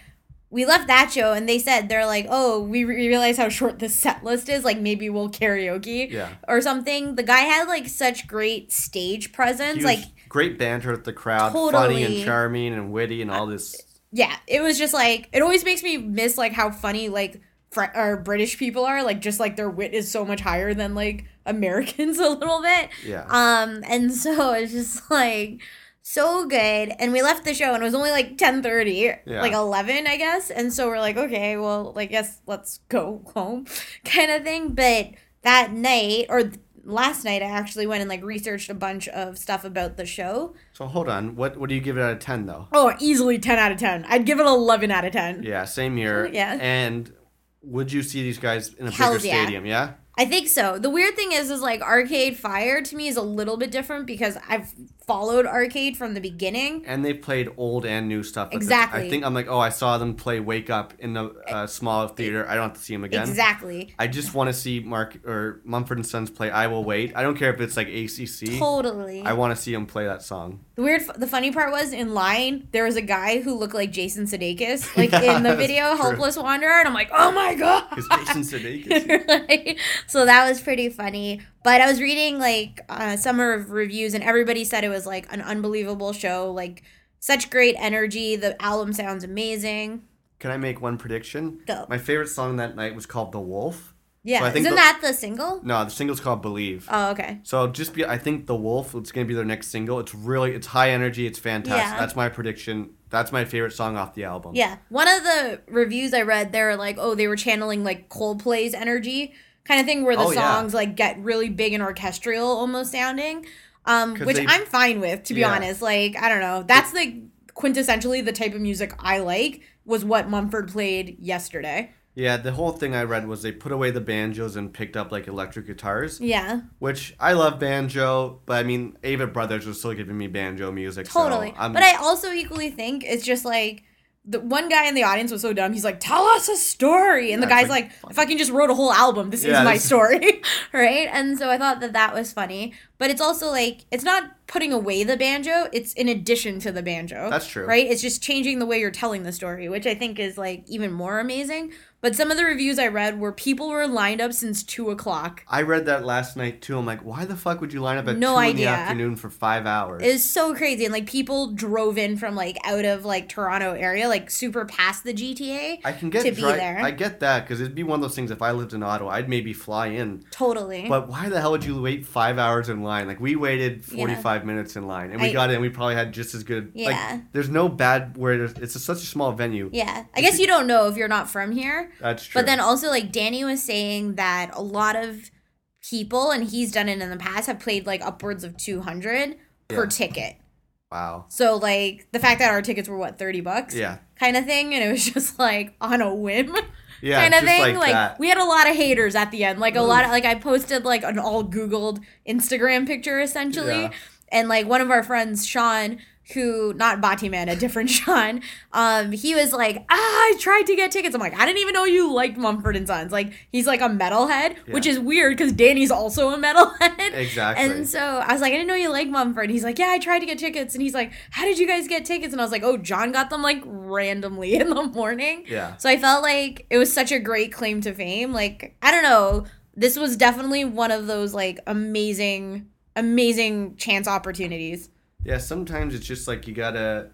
we left that show and they said they're like, oh, we re- realize how short the set list is. Like maybe we'll karaoke Yeah. or something. The guy had like such great stage presence. Like great banter with the crowd, funny and charming and witty and all this. yeah, it was just like it always makes me miss like how funny like fr- or British people are, like just like their wit is so much higher than like Americans a little bit. Yeah. Um, and so it's just like so good. And we left the show and it was only like ten thirty, Yeah. like eleven, I guess. And so we're like, okay, well, I guess let's go home, kind of thing. But that night or last night, I actually went and like researched a bunch of stuff about the show. So hold on. What what do you give it out of ten though? Oh, easily ten out of ten. I'd give it eleven out of ten. Yeah, same here. Yeah. And would you see these guys in a Hells bigger yeah. stadium? Yeah. I think so. The weird thing is, is like Arcade Fire to me is a little bit different because I've followed Arcade from the beginning. And they played old and new stuff. Exactly. I think I'm like, oh, I saw them play Wake Up in the uh, small theater. I don't have to see them again. Exactly. I just want to see Mark or Mumford and Sons play "I Will Wait." I don't care if it's like ACC. Totally. I want to see them play that song. The weird, the funny part was in line there was a guy who looked like Jason Sudeikis, like Yeah, in the video true. "Hopeless Wanderer," and I'm like, oh my god. Because Jason Sudeikis. Right? so that was pretty funny. But I was reading like uh, some of reviews, and everybody said it was like an unbelievable show. Like such great energy. The album sounds amazing. Can I make one prediction? Go. My favorite song that night was called "The Wolf." Yeah, So I think isn't the- that the single? No, the single's called "Believe." Oh, okay. So just be, I think the Wolf. It's gonna be their next single. It's really, it's high energy. It's fantastic. Yeah. That's my prediction. That's my favorite song off the album. Yeah. One of the reviews I read, they were like, oh, they were channeling like Coldplay's energy kind of thing where the Oh, yeah. songs like get really big and orchestral almost sounding. Um, which they- I'm fine with, to be Yeah. honest. Like, I don't know. That's like quintessentially the type of music I like was what Mumford played yesterday. Yeah. The whole thing I read was they put away the banjos and picked up like electric guitars, Yeah. which I love banjo, but I mean, Avett Brothers was still giving me banjo music. Totally. So I'm, but I also equally think it's just like the one guy in the audience was so dumb. He's like, "Tell us a story," and the Yeah, guy's like, like, "I fucking just wrote a whole album. This Yeah, is my this- story, right?" And so I thought that that was funny. But it's also like it's not putting away the banjo; it's in addition to the banjo. That's true. right? It's just changing the way you're telling the story, which I think is like even more amazing. But some of the reviews I read were people were lined up since two o'clock. I read that last night too. I'm like, why the fuck would you line up at No two in the afternoon for five hours? It was so crazy, and like people drove in from like out of like Toronto area, like super past the GTA. I can get to be there. I get that because it'd be one of those things. If I lived in Ottawa, I'd maybe fly in. Totally. But why the hell would you wait five hours in line? Like we waited forty five minutes in line, and we I- got in. We probably had just as good. Yeah. Like there's no bad where it's a, such a small venue. yeah, I guess you don't know if you're not from here. That's true. But then also, like Danny was saying that a lot of people, and he's done it in the past, have played like upwards of two hundred per ticket. wow. So like the fact that our tickets were what thirty bucks, Yeah. kind of thing, and it was just like on a whim. Yeah. kind of thing. like, Like, we had a lot of haters at the end. Like a lot of like I posted like an all Googled Instagram picture essentially. Yeah. And like one of our friends, Sean, who not Batiman, a different Sean, um, he was like, ah, I tried to get tickets. I'm like, I didn't even know you liked Mumford and Sons. Like he's like a metalhead, which is weird because Danny's also a metalhead. Exactly. And so I was like, I didn't know you like Mumford. He's like, Yeah, I tried to get tickets. And he's like, How did you guys get tickets? And I was like, Oh, John got them like randomly in the morning. Yeah. So I felt like it was such a great claim to fame. Like, I don't know. This was definitely one of those like amazing, amazing chance opportunities. Yeah, sometimes it's just like you gotta.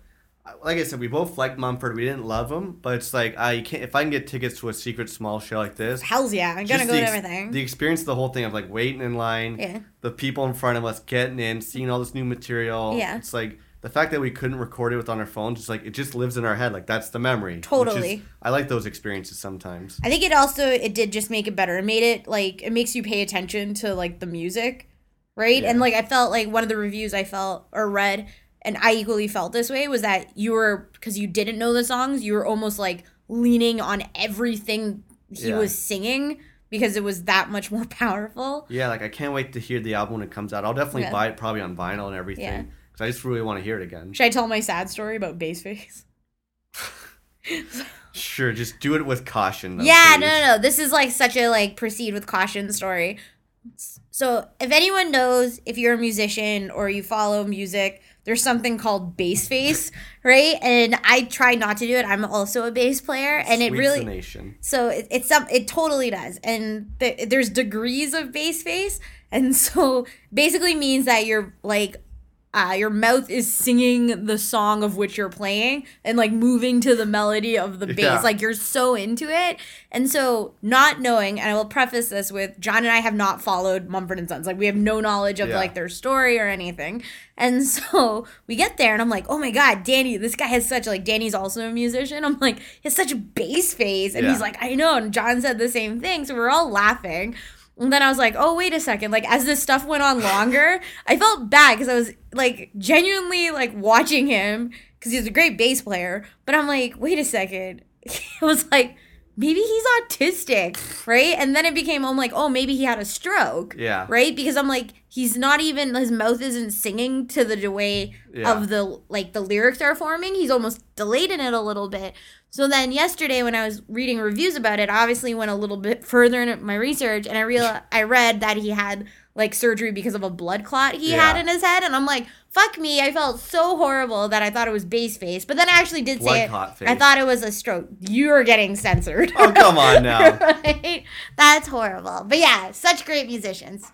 Like I said, we both liked Mumford. We didn't love him, but it's like I can't. If I can get tickets to a secret small show like this, Hells yeah, I'm gonna go to ex- everything. The experience of the whole thing of like waiting in line, Yeah. the people in front of us getting in, seeing all this new material. Yeah. It's like the fact that we couldn't record it with on our phones, it's like it just lives in our head. Like that's the memory. which is- Totally. I like those experiences sometimes. I think it also it did just make it better. It made it like it makes you pay attention to like the music, right? Yeah. And like I felt like one of the reviews I felt or read, and I equally felt this way was that you were because you didn't know the songs, you were almost like leaning on everything he Yeah. was singing because it was that much more powerful. Yeah, like I can't wait to hear the album when it comes out. I'll definitely Yeah. buy it probably on vinyl and everything because I just really want to hear it again. Should I tell my sad story about Bass face? Sure, just do it with caution. Though, yeah, please. no, no, no. This is like such a like proceed with caution story. So, if anyone knows if you're a musician or you follow music, there's something called bass face, right? And I try not to do it. I'm also a bass player, and it really so it, it's some it totally does and th- there's degrees of bass face and so basically means that you're like uh, your mouth is singing the song of which you're playing and like moving to the melody of the bass. Yeah. Like you're so into it. And so, not knowing, and I will preface this with John and I have not followed Mumford and Sons. Like we have no knowledge of Yeah. like their story or anything. And so we get there and I'm like, oh my God, Danny, this guy has such like Danny's also a musician. I'm like, he has such a bass face. And he's like, I know. And John said the same thing. So we're all laughing. And then I was like, oh, wait a second. Like, as this stuff went on longer, I felt bad because I was like genuinely like watching him because he's a great bass player. But I'm like, wait a second. It was like, maybe he's autistic, right? And then it became, I'm like, oh, maybe he had a stroke. Yeah. Right? Because I'm like, he's not even, his mouth isn't singing to the way Yeah. of the, like, the lyrics are forming. He's almost delayed in it a little bit. So then yesterday when I was reading reviews about it, I obviously went a little bit further in my research and I real I read that he had like surgery because of a blood clot he had in his head and I'm like, fuck me, I felt so horrible that I thought it was bass face. But then I actually did Blood say it. clot I thought it was a stroke. You're getting censored. Oh, come on now. right? That's horrible. But yeah, such great musicians.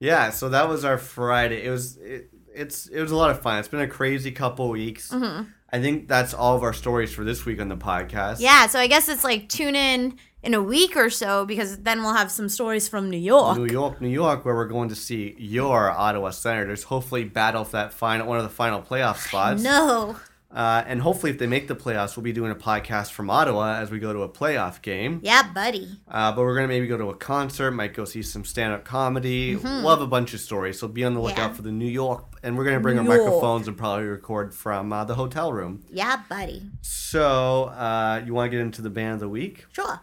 Yeah, so that was our Friday. It was it, it's it was a lot of fun. It's been a crazy couple weeks. Mm-hmm. I think that's all of our stories for this week on the podcast. Yeah, so I guess it's like tune in in a week or so because then we'll have some stories from New York. New York, New York, where we're going to see your Ottawa Senators hopefully battle for that final one of the final playoff spots. No. Uh, and hopefully, if they make the playoffs, we'll be doing a podcast from Ottawa as we go to a playoff game. Yeah, buddy. Uh, but we're gonna maybe go to a concert, might go see some stand-up comedy. We'll have a bunch of stories, so be on the lookout Mm-hmm. Yeah. for the New York. And we're gonna bring New our York. microphones and probably record from uh, the hotel room. Yeah, buddy. So, uh, you want to get into the band of the week? Sure.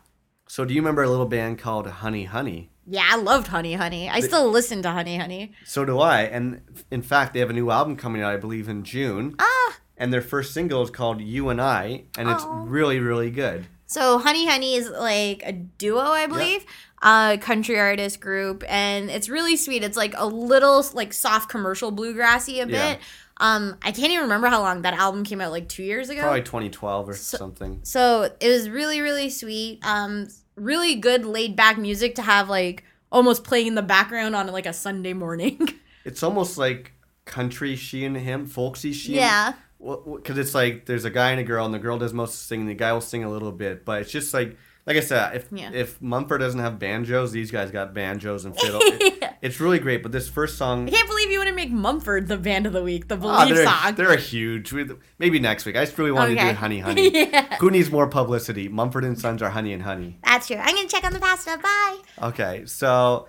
So, do you remember a little band called Honey Honey? Yeah, I loved Honey Honey. I still listen to Honey Honey. So do I. And in fact, they have a new album coming out, I believe, in June. Ah. And their first single is called You and I, and it's really, really good. So Honey Honey is like a duo, I believe, uh, country artist group, and it's really sweet. It's like a little like soft commercial bluegrassy a bit. Yeah. Um, I can't even remember how long that album came out, like two years ago. Probably 2012 or something. So it was really, really sweet. Um, really good laid back music to have like almost playing in the background on like a Sunday morning. It's almost like country she and him, folksy she. yeah. because it's like there's a guy and a girl, and the girl does most of the singing. The guy will sing a little bit, but it's just like, like I said, if Yeah. if Mumford doesn't have banjos, these guys got banjos and fiddle. It- it's really great. But this first song, I can't believe you want to make Mumford the band of the week, the ah, belief they're, song. they're a huge. Maybe next week. I just really wanted to do Honey Honey. Yeah. Who needs more publicity? Mumford and Sons are Honey and Honey. That's true. I'm gonna check on the pasta. Bye. Okay, so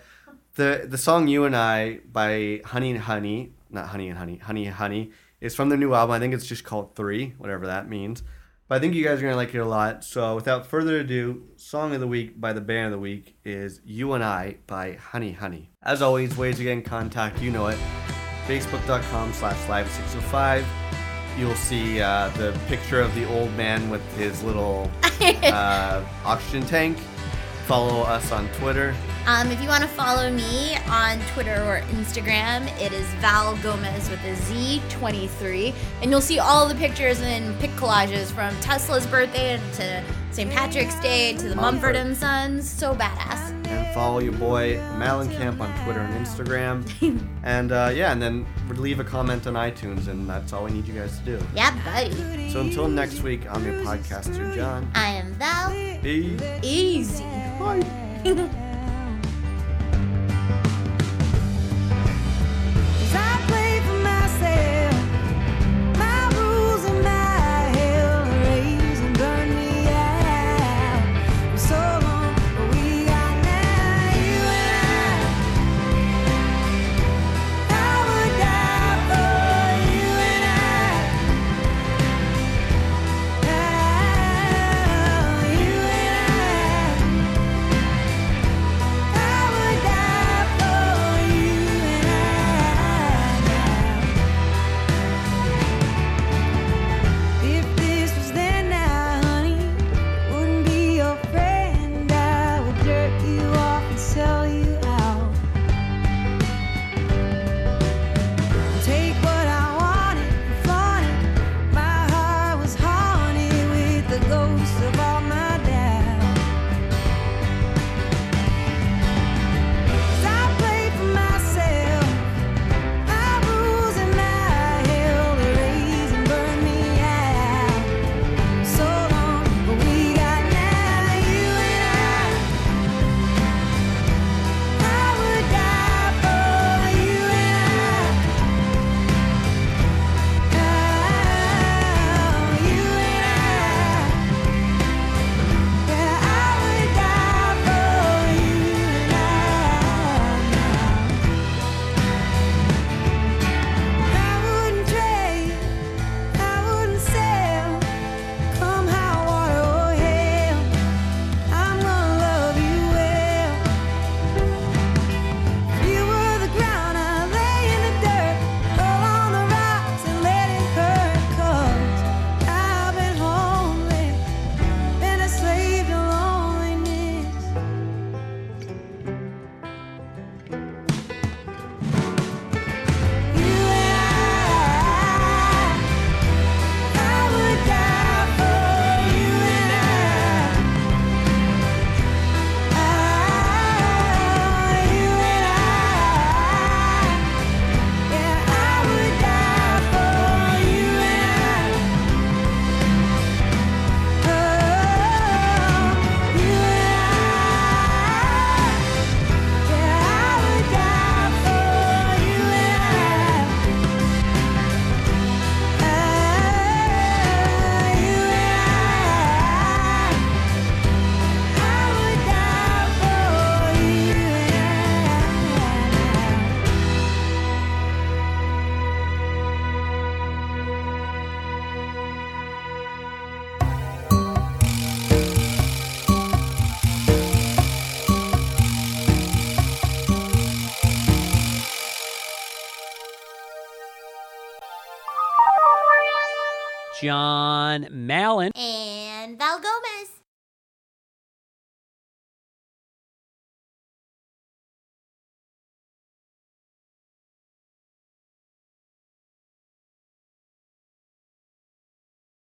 the the song "You and I" by Honey and Honey, not Honey and Honey, Honey and Honey, is from their new album. I think it's just called Three, whatever that means. But I think you guys are gonna like it a lot. So without further ado, song of the week by the band of the week is "You and I" by Honey Honey. As always, ways to get in contact, you know it. Facebook.com slash live 605. You'll see uh, the picture of the old man with his little uh, oxygen tank. Follow us on Twitter. Um, if you want to follow me on Twitter or Instagram, it is Val Gomez with a Z23. And you'll see all the pictures and pic collages from Tesla's birthday to St. Patrick's Day to the Mumford Mumford. and Sons. So badass. and follow your boy Mellencamp on Twitter and Instagram. and uh, yeah, and then leave a comment on iTunes, and that's all we need you guys to do. Yeah, buddy. So until next week, I'm your podcaster, John. I am Val. Peace. Easy. I